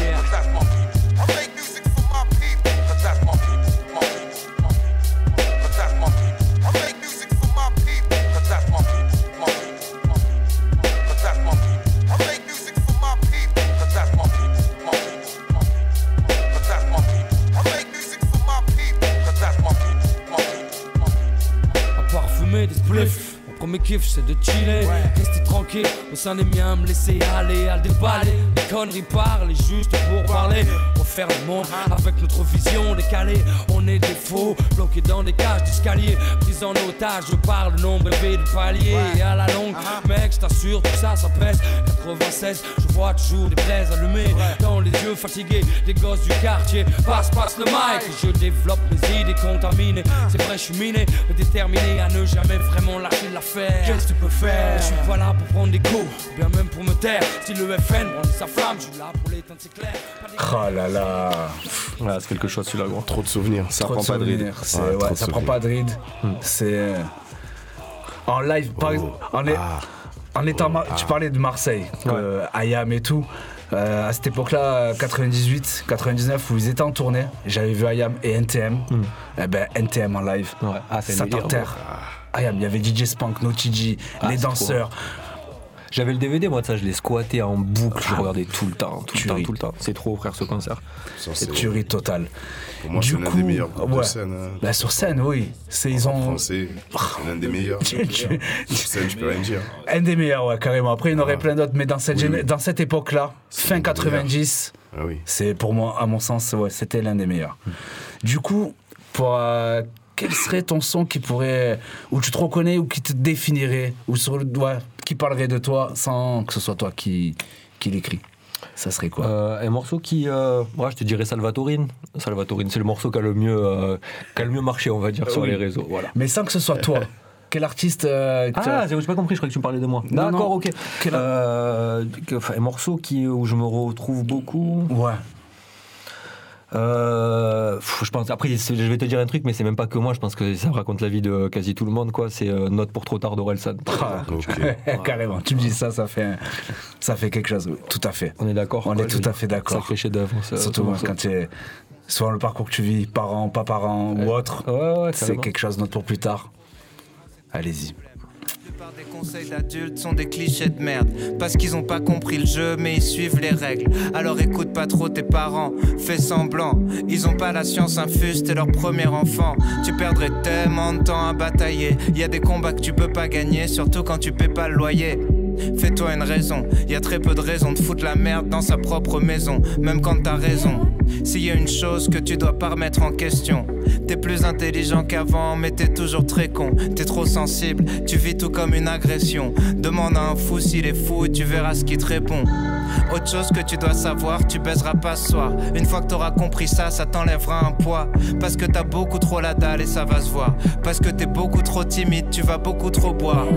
Spliffs. Mon premier kiff c'est de chiller, rester tranquille au sein des miens, me laisser aller à le déballer. Les conneries parlent juste pour parler, refaire le monde avec notre vision décalée. On est des faux, bloqués dans des cages d'escalier, pris en otage par le nombre élevé de paliers. Et à la longue, mec, je t'assure, tout ça, ça pèse. 96, je vois toujours des braises allumées dans les yeux fatigués des gosses du quartier. Passe, passe le mic, je développe mes idées contaminées. C'est vrai, je suis miné, mais déterminé à ne jamais vraiment lâcher Qu'est-ce que tu peux faire Je suis pas là pour prendre des coups, ou bien même pour me taire. Si le FN branle sa flamme, je suis là pour l'éteindre, c'est clair. Oh là là. Voilà, c'est quelque chose celui-là, gros. Trop de souvenirs. Trop de souvenirs. C'est- Ouais, ouais, trop de ça prend pas de ride. C'est. En live, par exemple, en, est- en étant. mar- Tu parlais de Marseille, euh, Ayam et tout. Euh, à cette époque-là, 98, 99, où ils étaient en tournée, j'avais vu Ayam et NTM. Eh ben, NTM en live. Ah, c'est ça un t'enterre. Ayam, il y avait DJ Spank, No TG, Ah, les danseurs. J'avais le DVD, moi, de ça, je l'ai squatté en boucle, je regardais tout le temps, tout le temps, tout le temps. C'est trop, frère, ce concert. C'est tuerie totale. Pour moi, Du c'est l'un coup, des meilleurs groupes de ouais. scène. hein. Bah, sur scène, oui. C'est, ils ont. français, c'est l'un des meilleurs. Tu- tu- Sur scène, je peux rien dire. Un des meilleurs, ouais, carrément. Après, il y en aurait plein d'autres, mais dans cette, Oui, géné- oui. dans cette époque-là, fin 90, Ah oui. c'est pour moi, à mon sens, ouais, c'était l'un des meilleurs. Du coup, pour, euh, quel serait ton son qui pourrait. où tu te reconnais ou qui te définirait, ou sur le ouais, qui parlerait de toi sans que ce soit toi qui, qui l'écris? Ça serait quoi? Euh, un morceau qui, euh, ouais, je te dirais Salvatorine. Salvatorine, c'est le morceau qui a le mieux, euh, qui a le mieux marché, on va dire, sur Oui. les réseaux. Voilà. Mais sans que ce soit toi. Quel artiste. Ah, j'ai pas compris, je croyais que tu me parlais de moi. D'accord, ok. Quel- que- enfin, un morceau qui, où je me retrouve beaucoup. Ouais. Euh, je pense, après, c'est- je vais te dire un truc, mais c'est même pas que moi, je pense que ça raconte la vie de quasi tout le monde, quoi. C'est euh, Note pour trop tard d'Orelsan. Ah, Carrément, tu me dis ça, ça fait, ça fait quelque chose, oui, tout à fait. On est d'accord On quoi, est tout à fait d'accord. Sacré chef-d'œuvre. ça, Surtout moi, quand tu es soit le parcours que tu vis, parents, pas parents ou autre, c'est carrément. quelque chose d'autre pour plus tard. Allez-y. Les conseils d'adultes sont des clichés de merde. Parce qu'ils ont pas compris le jeu mais ils suivent les règles. Alors écoute pas trop tes parents, fais semblant. Ils ont pas la science infuse, t'es leur premier enfant. Tu perdrais tellement de temps à batailler. Y a des combats que tu peux pas gagner Surtout quand tu paies pas le loyer Fais-toi une raison, y a très peu de raisons de foutre la merde dans sa propre maison, même quand t'as raison. S'il y a une chose que tu dois pas remettre en question, t'es plus intelligent qu'avant, mais t'es toujours très con. T'es trop sensible, tu vis tout comme une agression. Demande à un fou s'il est fou et tu verras ce qu'il te répond. Autre chose que tu dois savoir, tu baiseras pas ce soir. Une fois que t'auras compris ça, ça t'enlèvera un poids. Parce que t'as beaucoup trop la dalle et ça va se voir. Parce que t'es beaucoup trop timide, tu vas beaucoup trop boire.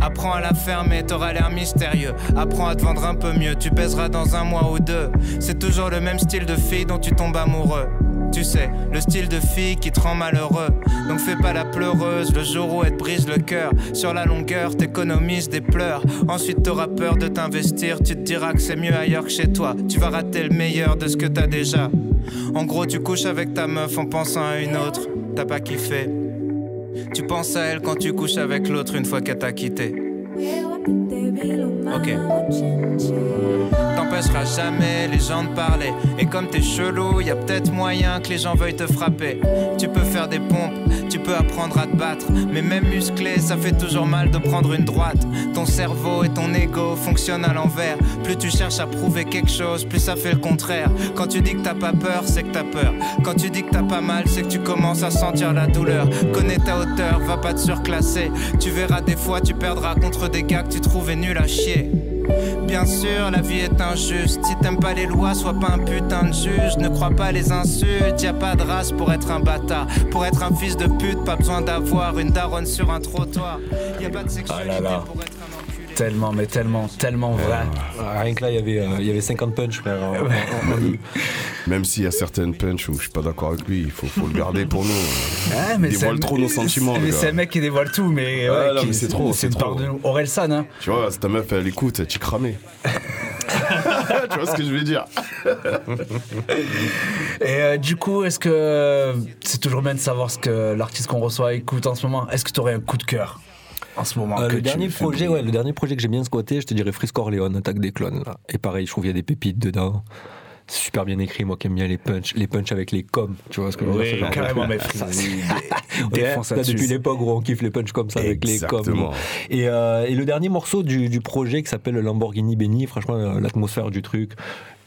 Apprends à la fermer, t'auras l'air mystérieux. Apprends à te vendre un peu mieux, tu baiseras dans un mois ou deux. C'est toujours le même style de fille dont tu tombes amoureux. Tu sais, le style de fille qui te rend malheureux. Donc fais pas la pleureuse le jour où elle te brise le cœur. Sur la longueur, t'économises des pleurs. Ensuite, t'auras peur de t'investir. Tu te diras que c'est mieux ailleurs que chez toi. Tu vas rater le meilleur de ce que t'as déjà. En gros, tu couches avec ta meuf en pensant à une autre. T'as pas kiffé. Tu penses à elle quand tu couches avec l'autre une fois qu'elle t'a quitté. Ok. T'empêcheras jamais les gens de parler. Et comme t'es chelou, y a peut-être moyen que les gens veuillent te frapper. Tu peux faire des pompes, tu peux apprendre à te battre. Mais même musclé, ça fait toujours mal de prendre une droite. Ton cerveau et ton ego fonctionnent à l'envers. Plus tu cherches à prouver quelque chose, plus ça fait le contraire. Quand tu dis que t'as pas peur, c'est que t'as peur. Quand tu dis que t'as pas mal, c'est que tu commences à sentir la douleur. Connais ta hauteur, va pas te surclasser. Tu verras des fois, tu perdras contre des gars que tu trouvais nuls à chier. Bien sûr, la vie est injuste. Si t'aimes pas les lois, sois pas un putain de juge. Ne crois pas les insultes. Y a pas de race pour être un bâtard. Pour être un fils de pute, pas besoin d'avoir une daronne sur un trottoir. Y a pas de Ah sexualité là là. pour être un Tellement, mais tellement, tellement vrai. Rien que là, il y avait, euh, il y avait 50 punch, frère. Même s'il y a certaines punches où je suis pas d'accord avec lui, il faut, faut le garder pour nous. Ah, mais il dévoile trop nos sentiments. Mais c'est un mec qui dévoile tout, mais, Ah, ouais, c'est trop, c'est une trop. part de nous. Orelsan, hein. Tu vois, ta meuf elle écoute, elle t'y cramé. tu vois ce que je veux dire Et euh, du coup, est-ce que euh, c'est toujours bien de savoir ce que l'artiste qu'on reçoit écoute en ce moment Est-ce que tu aurais un coup de cœur? En ce moment Euh, que le dernier projet, ouais, le dernier projet que j'ai bien squatté, je te dirais Frisco Orléans, Attaque des clones. là. Et pareil, je trouve qu'il y a des pépites dedans. C'est super bien écrit, moi qui aime bien les punch, les punch avec les coms, tu vois ce que je veux Oui, dire, carrément, mais Ça, là, depuis l'époque où on kiffe les punch comme ça avec les coms. Et, euh, et le dernier morceau du, du projet qui s'appelle Lamborghini Benny, franchement, euh, l'atmosphère du truc.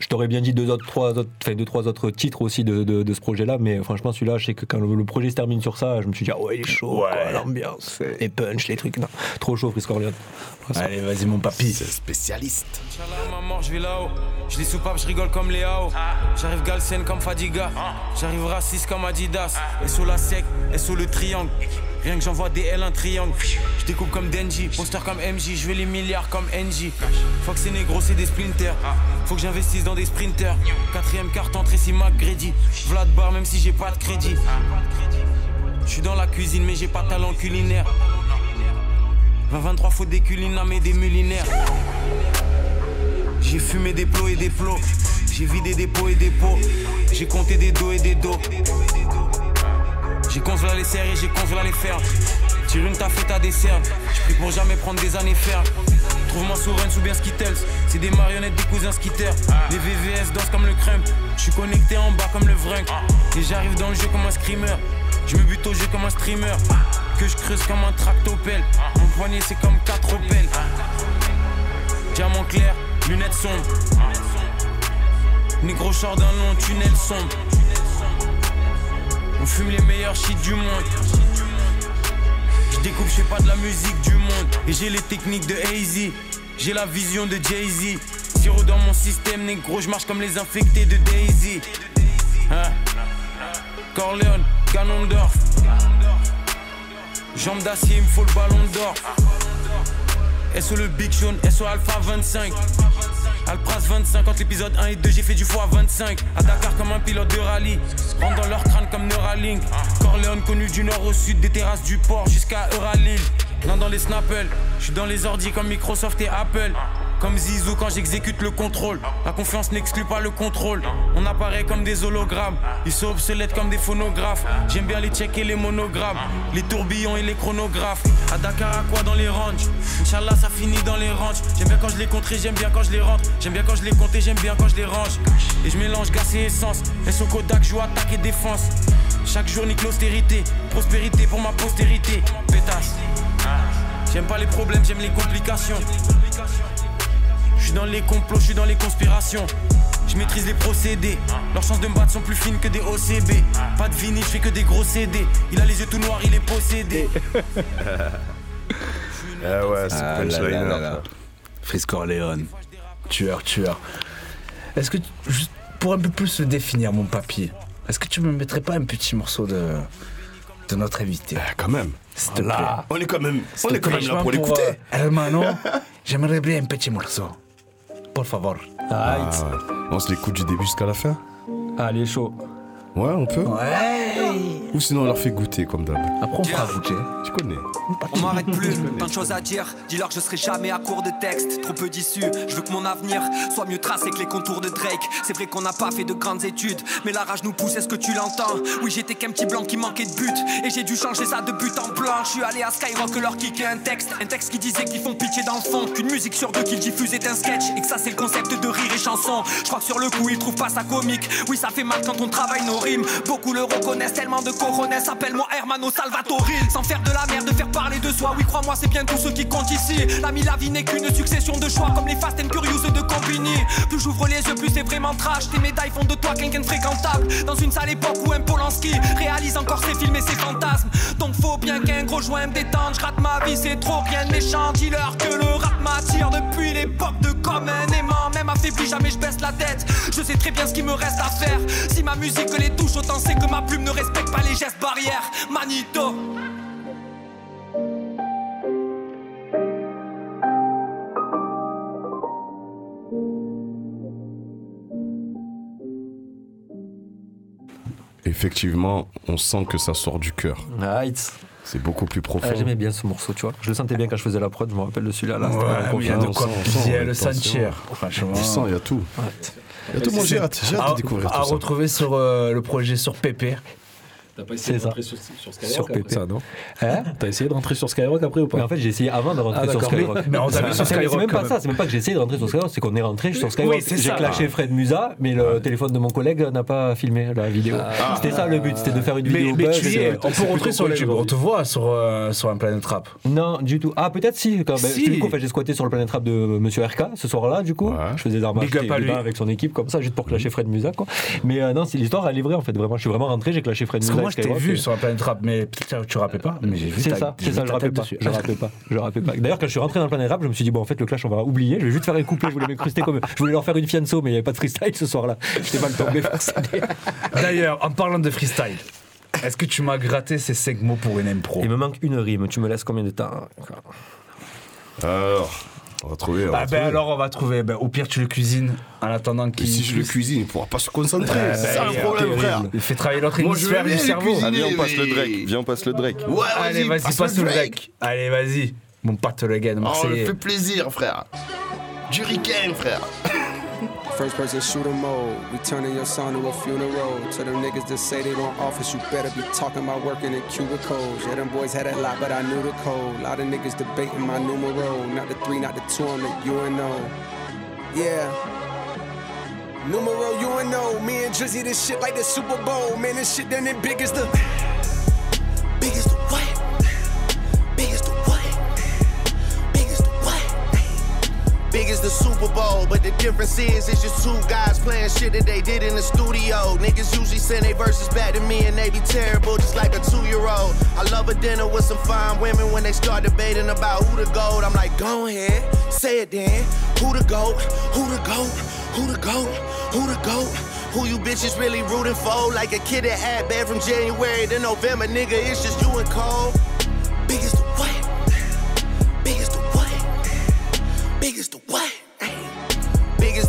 Je t'aurais bien dit deux autres, trois autres, enfin deux, trois autres titres aussi de, de, de ce projet-là, mais franchement, celui-là, je sais que quand le, le projet se termine sur ça, je me suis dit, ah ouais, il est chaud, l'ambiance, les punch, les trucs, non. Trop chaud, Frisco Orléans. Allez, vas-y, mon papy. C'est spécialiste. Inch'Allah, ma mort, je vais là-haut. Je les soupape, je rigole comme les hao. J'arrive Galsen comme Fadiga. J'arrive raciste comme Adidas. Et sous la sec, et sous le triangle. Rien que j'envoie des L un triangle. Je découpe comme Denji, poster comme MJ. Je veux les milliards comme NJ. Faut que c'est négro, c'est des splinters. Faut que j'investisse dans des sprinters. Quatrième carton, Tracy McGrady. Vlad Bar, même si j'ai pas de crédit. Je suis dans la cuisine, mais j'ai pas de talent culinaire. 20-23 faut des culinaires et des mulinaires. J'ai fumé des plots et des plots. J'ai vidé des pots et des pots. J'ai compté des dos et des dos. J'ai congelé les serres et j'ai congelé les fermes. Tire une tafette à des cernes. J'prie pour jamais prendre des années fermes. Trouve-moi sur Runs ou bien Skittles. C'est des marionnettes des cousins skitters. Les VVS dansent comme le crump. Je suis connecté en bas comme le vrunk. Et j'arrive dans le jeu comme un screamer. Je me bute au jeu comme un streamer. Que je creuse comme un tractopelle. Mon poignet c'est comme quatre opels. Diamant clair, lunettes sombres. Négro sort d'un long tunnel sombre. On fume les meilleurs shit du monde. Je découpe, je fais pas de la musique du monde. Et j'ai les techniques de Hazy. J'ai la vision de Jay-Z. Sirop dans mon système, négro, je marche comme les infectés de Daisy. Hein? Corleone, Ganondorf. Jambes d'acier, il me faut le ballon d'or. SO le Big Sean, SO Alpha 25. Alpras 25, entre l'épisode 1 et 2, j'ai fait du foie 25. À Dakar comme un pilote de rallye. Rentre dans leur crâne comme Neuralink. Corleone connu du nord au sud, des terrasses du port jusqu'à Euralil. Non dans les Snapple, je suis dans les ordi comme Microsoft et Apple. Comme Zizou quand j'exécute le contrôle. La confiance n'exclut pas le contrôle. On apparaît comme des hologrammes. Ils sont obsolètes comme des phonographes. J'aime bien les checker les monogrammes. Les tourbillons et les chronographes. À Dakar, à quoi dans les ranges Inch'Allah, ça finit dans les ranges. J'aime bien quand je les contré, j'aime bien quand je les rentre. J'aime bien quand je les compte et j'aime bien quand je les range. Et je mélange gaz et essence. Et son Kodak joue attaque et défense. Chaque jour nique l'austérité. Prospérité pour ma postérité. Pétasse. J'aime pas les problèmes, j'aime les complications. Je suis dans les complots, je suis dans les conspirations. Je maîtrise les procédés. Leurs chances de me battre sont plus fines que des OCB. Pas de vinyle, je fais que des gros CD. Il a les yeux tout noirs, il est possédé. Ah ouais, c'est Ah là punchliner. là là là. Frisk Corleone. Tueur, tueur. Est-ce que, tu- juste pour un peu plus le définir, mon papy, est-ce que tu me mettrais pas un petit morceau de, de notre invité? Quand même. Te Là, plaît. on est quand même, on est quand même là pour l'écouter. euh, Hermano, j'aimerais bien un petit morceau. Por favor. Ah. On se l'écoute du début jusqu'à la fin Allez, chaud. Ouais, on peut Ouais. Ou sinon on leur fait goûter comme d'hab. Après on fera goûter. Je connais. On m'arrête plus, plein de choses à dire. Dis-leur que je serai jamais à court de texte, trop peu d'issues. Je veux que mon avenir soit mieux tracé que les contours de Drake. C'est vrai qu'on n'a pas fait de grandes études, mais la rage nous pousse, est-ce que tu l'entends? Oui, j'étais qu'un petit blanc qui manquait de but, et j'ai dû changer ça de but en blanc. Je suis allé à Skyrock leur kicker un texte, un texte qui disait qu'ils font pitié dans le fond, qu'une musique sur deux qu'ils diffusent est un sketch, et que ça c'est le concept de rire et chanson. Je crois que sur le coup ils trouvent pas ça comique. Oui, ça fait mal quand on travaille nos rimes. Beaucoup le reconnaissent, tellement de coronets. Appelle-moi Hermano Salvatore. Sans faire de la merde, de faire parler de soi. Oui, crois-moi, c'est bien tout ce qui compte ici. L'ami, la vie n'est qu'une succession de choix, comme les Fast and Curious de Combini. Plus j'ouvre les yeux, plus c'est vraiment trash. Tes médailles font de toi quelqu'un de fréquentable. Dans une sale époque où un Polanski réalise encore ses films et ses fantasmes. Donc faut bien qu'un gros joint me détende. Je rate ma vie, c'est trop rien de méchant. Dis-leur que le rap m'attire depuis l'époque de comme un aimant. Même affaibli, jamais je baisse la tête. Je sais très bien ce qu'il me reste à faire. Si ma musique les touche, autant c'est que ma plume ne respecte pas les gestes barrières. Manito. Effectivement, on sent que ça sort du cœur. Right. C'est beaucoup plus profond. Ah, J'aimais bien ce morceau, tu vois. Je le sentais bien quand je faisais la prod, je me rappelle de celui-là. Là, c'était Ouais, il y a de quoi sent, le sentir. Franchement. Il y a tout. Il y a tout. Moi, j'ai hâte, j'ai hâte de À- découvrir À tout ça. retrouver sur euh, le projet sur Pépé. T'as pas essayé de rentrer sur, sur PP. ça, non Hein T'as essayé de rentrer sur Skyrock après ou pas Mais en fait, j'ai essayé avant de rentrer Ah, sur. Skyrock. Mais- mais on t'a vu sur C'est- Skyrock, C'est même pas même. ça, c'est même pas que j'ai essayé de rentrer sur Skyrock, c'est qu'on est rentré sur Skyrock. Oui, j'ai clashé Fred Musa, mais le téléphone de mon collègue n'a pas filmé la vidéo. C'était ça le but, c'était de faire une Mais, vidéo mais buzz tu es, de- on peut rentrer sur YouTube. On te voit sur, euh, sur un Planet Rap. Non, du tout. Ah, peut-être si. Quand, ben, Si. Du coup, en fait, j'ai squatté sur le Planet Rap de Monsieur RK ce soir-là, du coup. Je faisais des armes avec son équipe, comme ça, juste pour clasher Fred Musa, quoi. Mais euh, non, c'est- l'histoire, elle est vraie, en fait. Vraiment, je suis vraiment rentré, j'ai clashé Fred Musa. Je t'ai vu et- sur un Planet Rap, mais tu rappais pas. Mais j'ai vu C'est ça, c'est ça, je rappelle tête pas. Je rappelle pas. Je rappelle pas. D'ailleurs, quand je suis rentré dans le Planet Rap, je me suis dit, bon, en fait, le clash, on va oublier. Je vais juste faire un couplet, je voulais m'incruster comme. Je voulais leur faire une fianso, mais il n'y avait pas de freestyle ce soir-là. J'étais mal tombé. D'ailleurs, en parlant de freestyle, est-ce que tu m'as gratté ces 5 mots pour une impro? Il me manque une rime. Tu me laisses combien de temps Alors, on va trouver. on va Ah ben trouver. alors on va trouver. Ben, au pire tu le cuisines en attendant qu'il. si je le cuisine, il pourra pas se concentrer. Euh, c'est le est problème, terrible. frère. Il fait travailler l'autre Moi, je hémisphère du cerveau. cuisiner, Ah, viens, on passe le Drake. Viens, on passe le Drake. Ouais, Allez, vas-y, passe passe le le Drake. Drake. Allez, vas-y. Mon pote le gars de Oh, Marseille. le fait plaisir, frère. Du ricain, frère. First person shooter mode. We turning your son to a funeral. To them niggas that say they want office, you better be talking about working in cubicles. Yeah, them boys had a lot, but I knew the code. A lot of niggas debating my numero. Not the three, not the two, I'm the UNO. Yeah. Numero UNO. Me and Drizzy, this shit like the Super Bowl. Man, this shit done it big as the. Big as the what? Big as the Super Bowl, but the difference is it's just two guys playing shit that they did in the studio. Niggas usually send their verses back to me and they be terrible, just like a two year old. I love a dinner with some fine women when they start debating about who the goat. I'm like, go ahead, say it then. Who the goat? Who the goat? Who the goat? Who the goat? Who you bitches really rooting for? Like a kid that had bad from January to November, nigga. It's just you and Cole. Big as the what? Big as the what? Big as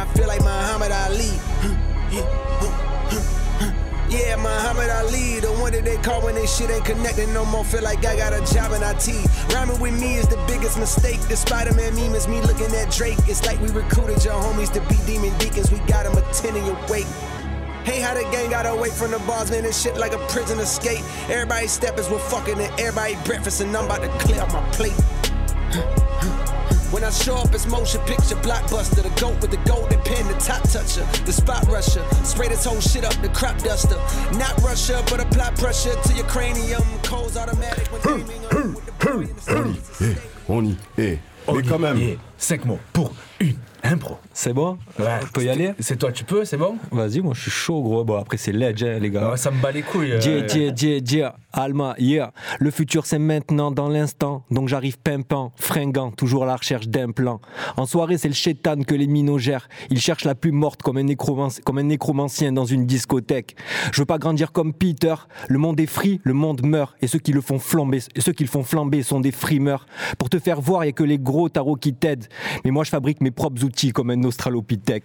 I feel like Muhammad Ali. Yeah, Muhammad Ali, the one that they call when they shit ain't connecting no more. Feel like I got a job in IT. Rhyming with me is the biggest mistake. The Spider Man meme is me looking at Drake. It's like we recruited your homies to be demon deacons. We got them attending your wake. Hey, how the gang got away from the bars, man, this shit like a prison escape. Everybody steppers with fucking and everybody breakfast, and I'm about to clear up my plate. When I show up, it's motion picture blockbuster. The goat with the golden pen, the top toucher, the spot rusher. Spray this whole shit up, the crop duster. Not Russia, but apply pressure to your cranium. Cold's automatic when On y est. Mais quand même. 5 mots pour une impro. C'est bon Ouais. On peut y aller C'est toi, tu peux, c'est bon? Vas-y, moi je suis chaud, gros. Bon, après, c'est ledge, hein, les gars. Ouais, Ça me bat les couilles. euh, Dia, dia, dia, dia, Alma, yeah. Le futur c'est maintenant, dans l'instant. Donc j'arrive pimpant, fringant, toujours à la recherche d'un plan. En soirée, c'est le chétan que les minots gèrent. Ils cherchent la plus morte comme un, nécromanc- comme un nécromancien dans une discothèque. Je veux pas grandir comme Peter. Le monde est free, le monde meurt. Et ceux qui le font flamber, ceux qui le font flamber sont des frimeurs. Pour te faire voir, y a que les gros tarots qui t'aident. Mais moi, je fabrique mes propres outils comme un australopithèque.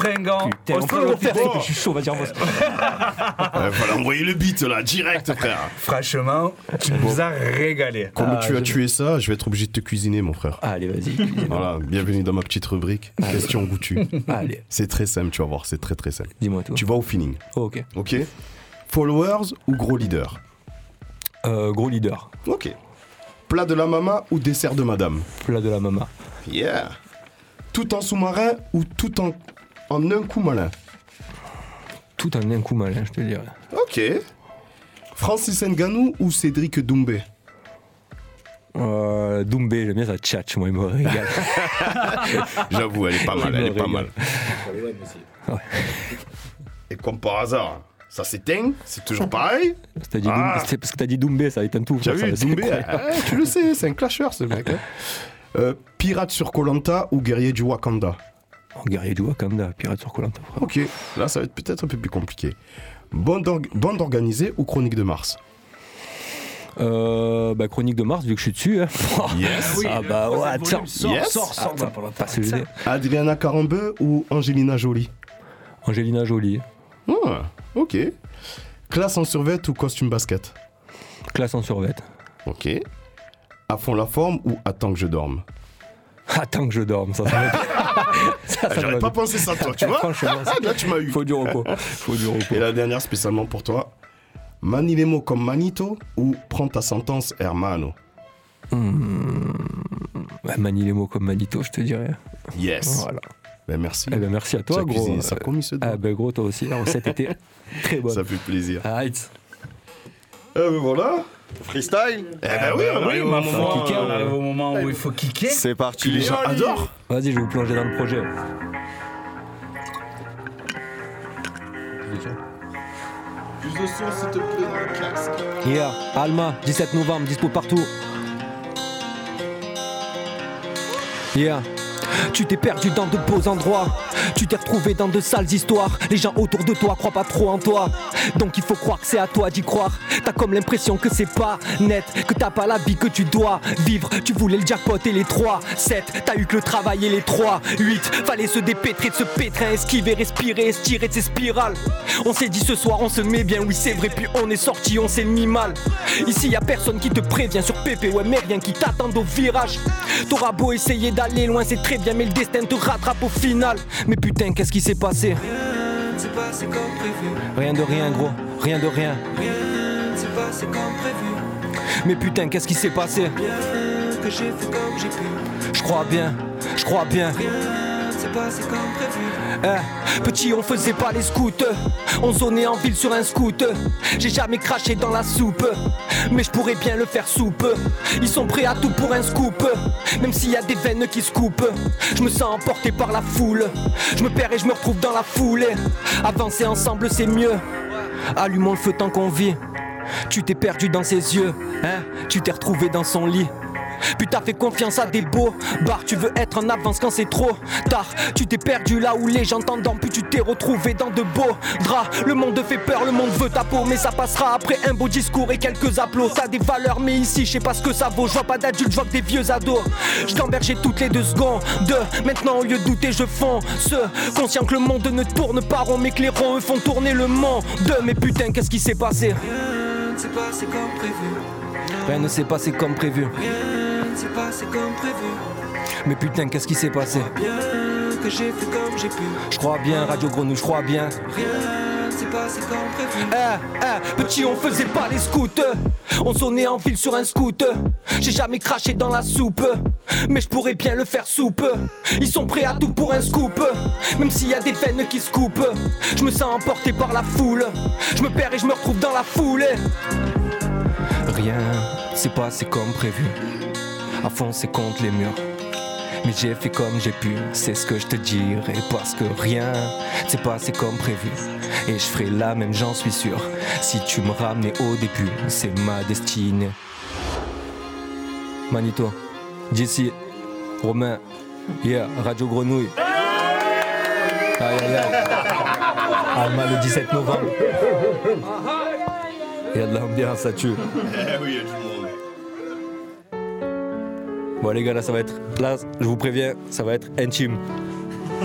Fringants. Putain, on peut le plaît, je suis chaud, vas-y, envoie. Il fallait envoyer le beat là, direct, frère. Franchement, tu nous as régalé. Comme Ah, tu as tué ça, je vais être obligé de te cuisiner, mon frère. Allez, vas-y. Voilà, bienvenue dans ma petite rubrique. Question goûtu. Allez. C'est très simple, tu vas voir, c'est très très simple. Dis-moi tout. Tu vas au feeling. ok. Ok Followers ou gros leader Euh, gros leader. Ok. Plat de la mama ou dessert de madame? Plat de la mama. Yeah. Tout en sous-marin ou tout en, en un coup malin Tout en un coup malin, je te dirais. Ok. Francis Nganou ou Cédric Doumbé? Euh, Doumbé, j'aime bien ça tchatch, moi, il me régale. J'avoue, elle est pas mal, elle est pas mal. Et comme par hasard, ça s'éteint, c'est toujours pareil. Dit Ah. Doumbé- c'est parce que t'as dit Doumbé, ça éteint tout. Vu, Doumbé, eh, tu le sais, c'est un clasher ce mec. hein. Euh, pirate sur Colanta ou guerrier du Wakanda? Oh, guerrier du Wakanda, pirate sur Colanta. Ok, là ça va être peut-être un peu plus compliqué. Bande, org- bande organisée ou chronique de Mars? Euh, bah, Chronique de Mars, vu que je suis dessus. hein. Yes. ah bah ouais, tiens. Yes. Attends, passe le dé. Adriana Carambeu ou Angelina Jolie? Angelina Jolie. Ah, ok. Classe en survêt ou costume basket? Classe en survêt. Ok. À fond la forme ou attends que je dorme? Attends que je dorme, ça, ça ça, J'aurais pas pensé ça, toi, tu vois Franchement, Là, tu m'as eu. Faut du repos. Faut du repos. Et la dernière spécialement pour toi. Manie les mots comme Manito ou prends ta sentence Hermano? Hmm. Bah, manie les mots comme Manito, je te dirais. Yes. Voilà. Ben merci. Eh ben, merci à toi, gros. cuisiné ça se doit. Ah ben gros, toi aussi, la recette était très bonne. Ça fait plaisir. Eh ben voilà. Freestyle Eh ben oui, ah on oui, au, moment, moment, où, on arrive au moment où il faut kicker. C'est parti, les gens adorent. Vas-y, je vais vous plonger dans le projet. Plus de son, s'il te plaît, dans le casque. Hier, Alma, 17 novembre, dispo partout. Hier. Yeah. Tu t'es perdu dans de beaux endroits. Tu t'es retrouvé dans de sales histoires. Les gens autour de toi croient pas trop en toi. Donc il faut croire que c'est à toi d'y croire. T'as comme l'impression que c'est pas net, que t'as pas la vie que tu dois vivre. Tu voulais le jackpot et les 3, 7. T'as eu que le travail et les 3, 8. Fallait se dépêtrer de ce pétrin, esquiver, respirer, se tirer de ces spirales. On s'est dit ce soir, on se met bien, oui c'est vrai. Puis on est sorti, on s'est mis mal. Ici y a personne qui te prévient sur PP, ouais, mais rien qui t'attend au virage. T'auras beau essayer d'aller loin, c'est très bien, mais le destin te rattrape au final. Mais putain, qu'est-ce qui s'est passé? C'est passé comme prévu. Rien de rien, gros, rien de rien. Rien s'est passé comme prévu. Mais putain, qu'est-ce qui s'est passé? Rien que j'ai fait comme j'ai pu. Je crois bien, je crois bien. Rien s'est passé comme prévu. Eh, petit, on faisait pas les scouts. On zonnait en ville sur un scoot. J'ai jamais craché dans la soupe. Mais je pourrais bien le faire soupe. Ils sont prêts à tout pour un scoop. Même s'il y a des veines qui se coupent. Je me sens emporté par la foule. Je me perds et je me retrouve dans la foulée. Avancer ensemble, c'est mieux. Allumons le feu tant qu'on vit. Tu t'es perdu dans ses yeux, hein Tu t'es retrouvé dans son lit. Puis t'as fait confiance à des beaux bars, tu veux être en avance quand c'est trop tard. Tu t'es perdu là où les gens t'entendent, puis tu t'es retrouvé dans de beaux draps. Le monde te fait peur, le monde veut ta peau, mais ça passera après un beau discours et quelques applaudissements. T'as des valeurs, mais ici, je sais pas ce que ça vaut. Je vois pas d'adultes, je vois que des vieux ados. Je t'embergeais toutes les deux secondes. Maintenant, au lieu de douter, je fonce. Conscient que le monde ne tourne pas rond, mais que les ronds eux font tourner le monde. Mais putain, qu'est-ce qui s'est passé? Rien ne s'est passé comme prévu. Rien ne s'est passé comme prévu. Rien ne s'est passé comme prévu. Mais putain, qu'est-ce qui s'est passé? Bien que j'ai fait comme j'ai pu. Je crois bien, Radio Grenouille, je crois bien. Rien ne s'est passé comme prévu. Eh, eh, petit, on faisait pas les scouts. On sonnait en ville sur un scoot. J'ai jamais craché dans la soupe. Mais je pourrais bien le faire soupe. Ils sont prêts à tout pour un scoop. Même s'il y a des veines qui se coupent. Je me sens emporté par la foule. Je me perds et je me retrouve dans la foulée. Rien, c'est passé comme prévu. À fond, c'est contre les murs. Mais j'ai fait comme j'ai pu, c'est ce que je te dirai. Parce que rien, c'est passé comme prévu. Et je ferai la même, j'en suis sûr. Si tu me ramenais au début, c'est ma destinée. Manito, JC, Romain, yeah, Radio Grenouille. Aïe aïe aïe. Alma le 17 novembre. Il y a de l'ambiance, ça tue. Eh du monde. Bon les gars là ça va être là je vous préviens ça va être intime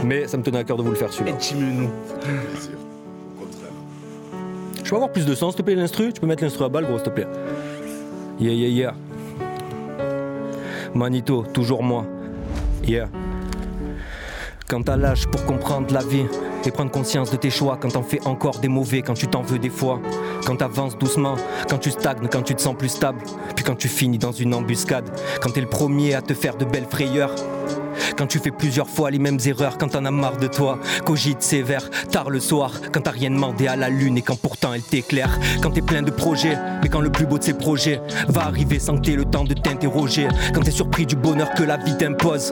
mais ça me tenait à cœur de vous le faire celui-là. Intime-nous. Je peux avoir plus de sens s'il te plaît l'instru? Tu peux mettre l'instru à balle gros s'il te plaît. Yeah yeah yeah. Manito, toujours moi. Yeah. Quand t'as l'âge pour comprendre la vie et prendre conscience de tes choix, quand t'en fais encore des mauvais, quand tu t'en veux des fois, quand t'avances doucement, quand tu stagnes, quand tu te sens plus stable, puis quand tu finis dans une embuscade, quand t'es le premier à te faire de belles frayeurs. Quand tu fais plusieurs fois les mêmes erreurs, quand t'en as marre de toi, cogite sévère, tard le soir, quand t'as rien demandé à la lune et quand pourtant elle t'éclaire, quand t'es plein de projets, mais quand le plus beau de ces projets va arriver sans que t'aies le temps de t'interroger, quand t'es surpris du bonheur que la vie t'impose,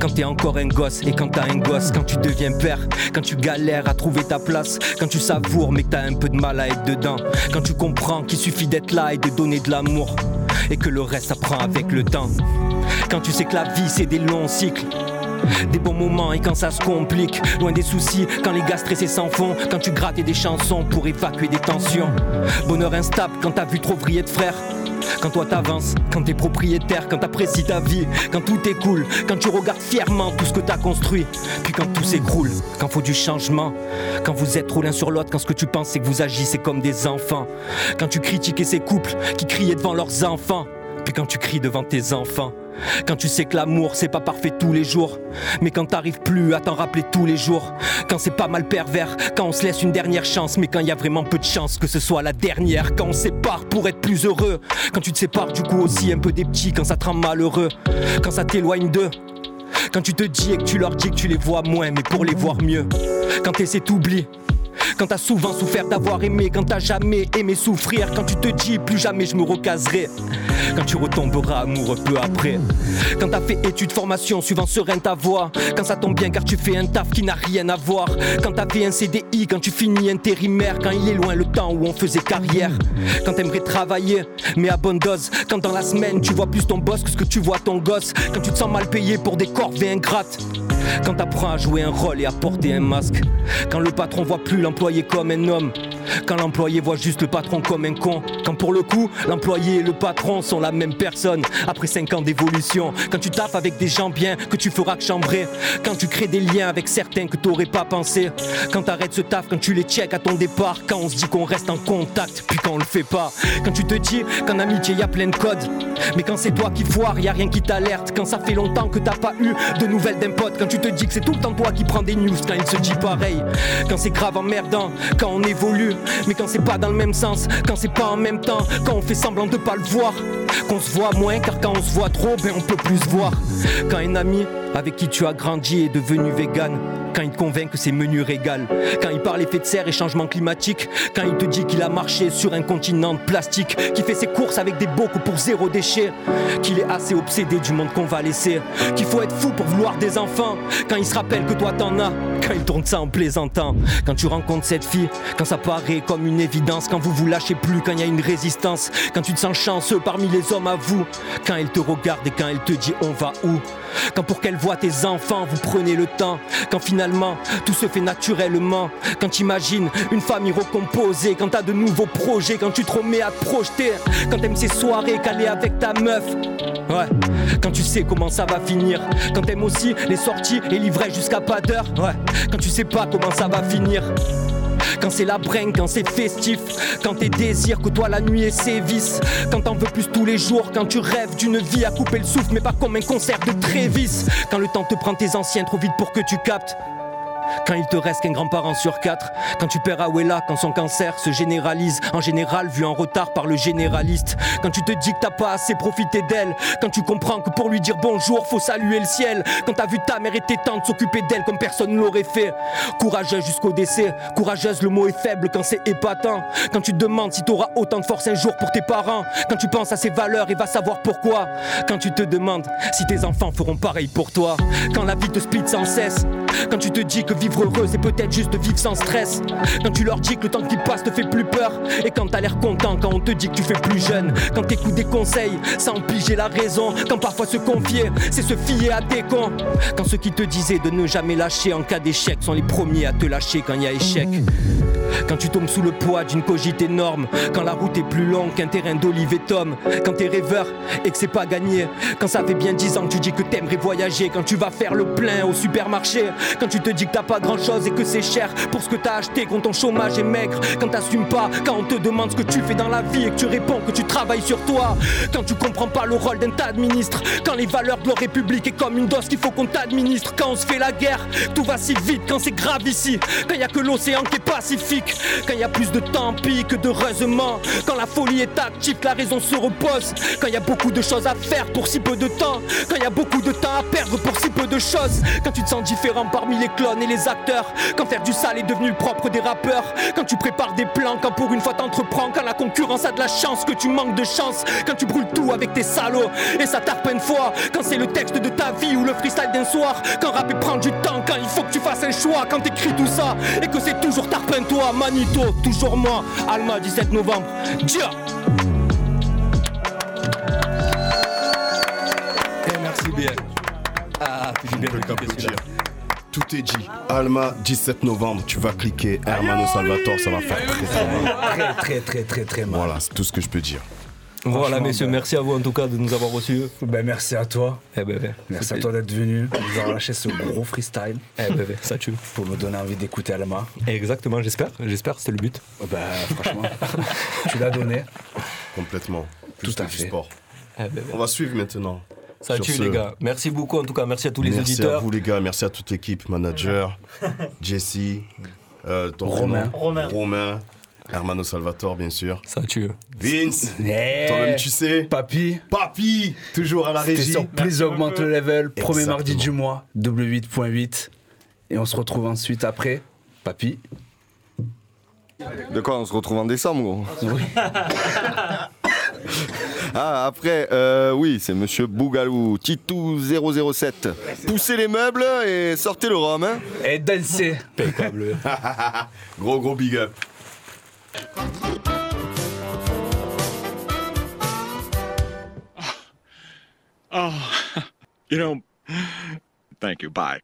quand t'es encore un gosse et quand t'as un gosse, quand tu deviens père, quand tu galères à trouver ta place, quand tu savoures mais que t'as un peu de mal à être dedans, quand tu comprends qu'il suffit d'être là et de donner de l'amour, et que le reste s'apprend avec le temps. Quand tu sais que la vie c'est des longs cycles. Des bons moments et quand ça se complique, loin des soucis, quand les gars stressés s'en font, quand tu grattes des chansons pour évacuer des tensions. Bonheur instable quand t'as vu trop vriller de frères. Quand toi t'avances, quand t'es propriétaire, quand t'apprécies ta vie, quand tout est cool, quand tu regardes fièrement tout ce que t'as construit, puis quand tout s'écroule, quand faut du changement, quand vous êtes trop l'un sur l'autre, quand ce que tu penses c'est que vous agissez comme des enfants, quand tu critiquais ces couples qui criaient devant leurs enfants, puis quand tu cries devant tes enfants. Quand tu sais que l'amour c'est pas parfait tous les jours, mais quand t'arrives plus à t'en rappeler tous les jours, quand c'est pas mal pervers, quand on se laisse une dernière chance, mais quand il y a vraiment peu de chance que ce soit la dernière, quand on sépare pour être plus heureux, quand tu te sépares du coup aussi un peu des petits, quand ça te rend malheureux, quand ça t'éloigne d'eux. Quand tu te dis et que tu leur dis que tu les vois moins, mais pour les voir mieux. Quand t'essaies t'oublies, Quand t'as souvent souffert d'avoir aimé, quand t'as jamais aimé souffrir, quand tu te dis plus jamais je me recaserai, quand tu retomberas amoureux peu après, quand t'as fait études, formation, suivant serein ta voix, quand ça tombe bien car tu fais un taf qui n'a rien à voir, quand t'as fait un CDI, quand tu finis intérimaire, quand il est loin le temps où on faisait carrière, quand t'aimerais travailler, mais à bonne dose, quand dans la semaine tu vois plus ton boss que ce que tu vois ton gosse, quand tu te sens mal payé pour des corvées ingrates. Quand t'apprends à jouer un rôle et à porter un masque. Quand le patron voit plus l'employé comme un homme. Quand l'employé voit juste le patron comme un con. Quand pour le coup, l'employé et le patron sont la même personne. Après 5 ans d'évolution. Quand tu taffes avec des gens bien que tu feras que chambrer. Quand tu crées des liens avec certains que t'aurais pas pensé. Quand t'arrêtes ce taf, quand tu les check à ton départ. Quand on se dit qu'on reste en contact, puis quand on le fait pas. Quand tu te dis qu'en amitié y a plein de codes. Mais quand c'est toi qui foire, y a rien qui t'alerte. Quand ça fait longtemps que t'as pas eu de nouvelles d'un pote. Quand tu te dis que c'est tout le temps toi qui prends des news. Quand il se dit pareil. Quand c'est grave emmerdant. Quand on évolue. Mais quand c'est pas dans le même sens. Quand c'est pas en même temps. Quand on fait semblant de pas le voir. Qu'on se voit moins car quand on se voit trop, ben on peut plus se voir. Quand un ami avec qui tu as grandi est devenu vegan. Quand il te convainc que c'est menu régal. Quand il parle effet de serre et changement climatique. Quand il te dit qu'il a marché sur un continent de plastique. Qui fait ses courses avec des bocaux pour zéro déchet. Qu'il est assez obsédé du monde qu'on va laisser. Qu'il faut être fou pour vouloir des enfants. Quand il se rappelle que toi t'en as. Quand il tourne ça en plaisantant. Quand tu rencontres cette fille. Quand ça paraît comme une évidence. Quand vous vous lâchez plus. Quand il y a une résistance. Quand tu te sens chanceux parmi les hommes à vous. Quand elle te regarde et quand elle te dit on va où? Quand pour qu'elle voit tes enfants, vous prenez le temps. Quand finalement, tout se fait naturellement. Quand t'imagines une famille recomposée. Quand t'as de nouveaux projets. Quand tu te remets à te projeter. Quand t'aimes ces soirées calées avec ta meuf. Ouais. Quand tu sais comment ça va finir. Quand t'aimes aussi les sorties et livrer jusqu'à pas d'heure. Ouais. Quand tu sais pas comment ça va finir. Quand c'est la bringue, quand c'est festif, quand tes désirs toi la nuit et ses vices, quand t'en veux plus tous les jours, quand tu rêves d'une vie à couper le souffle, mais pas comme un concert de Trévis, quand le temps te prend tes anciens trop vite pour que tu captes. Quand il te reste qu'un grand-parent sur quatre, quand tu perds Awela, quand son cancer se généralise, en général vu en retard par le généraliste, quand tu te dis que t'as pas assez profité d'elle, quand tu comprends que pour lui dire bonjour faut saluer le ciel, quand t'as vu ta mère et tes tantes s'occuper d'elle comme personne ne l'aurait fait, courageuse jusqu'au décès, courageuse le mot est faible quand c'est épatant, quand tu demandes si t'auras autant de force un jour pour tes parents, quand tu penses à ses valeurs et va savoir pourquoi, quand tu te demandes si tes enfants feront pareil pour toi, quand la vie te split sans cesse, quand tu te dis que vivre heureux c'est peut-être juste vivre sans stress. Quand tu leur dis que le temps qui passe te fait plus peur. Et quand t'as l'air content quand on te dit que tu fais plus jeune. Quand t'écoutes des conseils sans piger la raison. Quand parfois se confier c'est se fier à des cons. Quand ceux qui te disaient de ne jamais lâcher en cas d'échec Sont les premiers à te lâcher quand il y a échec. Quand tu tombes sous le poids d'une cogite énorme, quand la route est plus longue qu'un terrain d'olive et tomme, quand t'es rêveur et que c'est pas gagné, quand ça fait bien dix ans que tu dis que t'aimerais voyager, quand tu vas faire le plein au supermarché, quand tu te dis que t'as pas grand chose et que c'est cher pour ce que t'as acheté, quand ton chômage est maigre, quand t'assumes pas, quand on te demande ce que tu fais dans la vie et que tu réponds que tu travailles sur toi, quand tu comprends pas le rôle d'un tas de ministres, quand les valeurs de la République est comme une dose qu'il faut qu'on t'administre, quand on se fait la guerre, tout va si vite, quand c'est grave ici, quand y a que l'océan qui est pacifique. Quand y a plus de temps pis que d'heureusement Quand la folie est active, la raison se repose Quand y a beaucoup de choses à faire pour si peu de temps Quand y a beaucoup de temps à perdre pour si peu de choses Quand tu te sens différent parmi les clones et les acteurs Quand faire du sale est devenu le propre des rappeurs Quand tu prépares des plans, quand pour une fois t'entreprends Quand la concurrence a de la chance, que tu manques de chance Quand tu brûles tout avec tes salauds et ça tarpe une fois Quand c'est le texte de ta vie ou le freestyle d'un soir Quand rapper prend du temps, quand il faut que tu fasses un choix Quand t'écris tout ça et que c'est toujours tarpin toi Manito, toujours moi, Alma, 17 novembre. Dia Eh, merci bien. Ah, tu bien qu'applaudir. Tout est dit. Alma, 17 novembre, tu vas cliquer Hermano Salvatore, ça va faire très très mal. Très, très, très, très, très mal. Voilà, c'est tout ce que je peux dire. Voilà, messieurs, ben- merci à vous en tout cas de nous avoir reçus. Ben, merci à toi. Eh ben, ben, Merci à toi d'être venu, de nous avoir lâché ce gros freestyle. Eh ben, ben, ça tue. Pour nous donner envie d'écouter Alma. Exactement, j'espère. J'espère, c'était le but. Ben, franchement, tu l'as donné. Complètement. Plus Tout à fait. sport. Eh ben, ben. On va suivre maintenant. Ça Sur tue ce- les gars. Merci beaucoup en tout cas, merci à tous les merci auditeurs. à vous les gars, merci à toute l'équipe, manager, Jesse, euh, ton Romain. Romain. Romain, Hermano Salvatore bien sûr. Ça tue. Vince, toi-même tu sais. Papy. Papy, toujours à la régie. sur Please Augmente le level, premier Exactement. mardi du mois, W8.8. Et on se retrouve ensuite après. Papy. De quoi on se retrouve en décembre, gros? Ah, après, euh, oui, c'est monsieur Bougalou, Titou 007. Poussez les meubles et sortez le rhum, hein Et dansez Gros, gros big up. Oh, you know, thank you. Bye.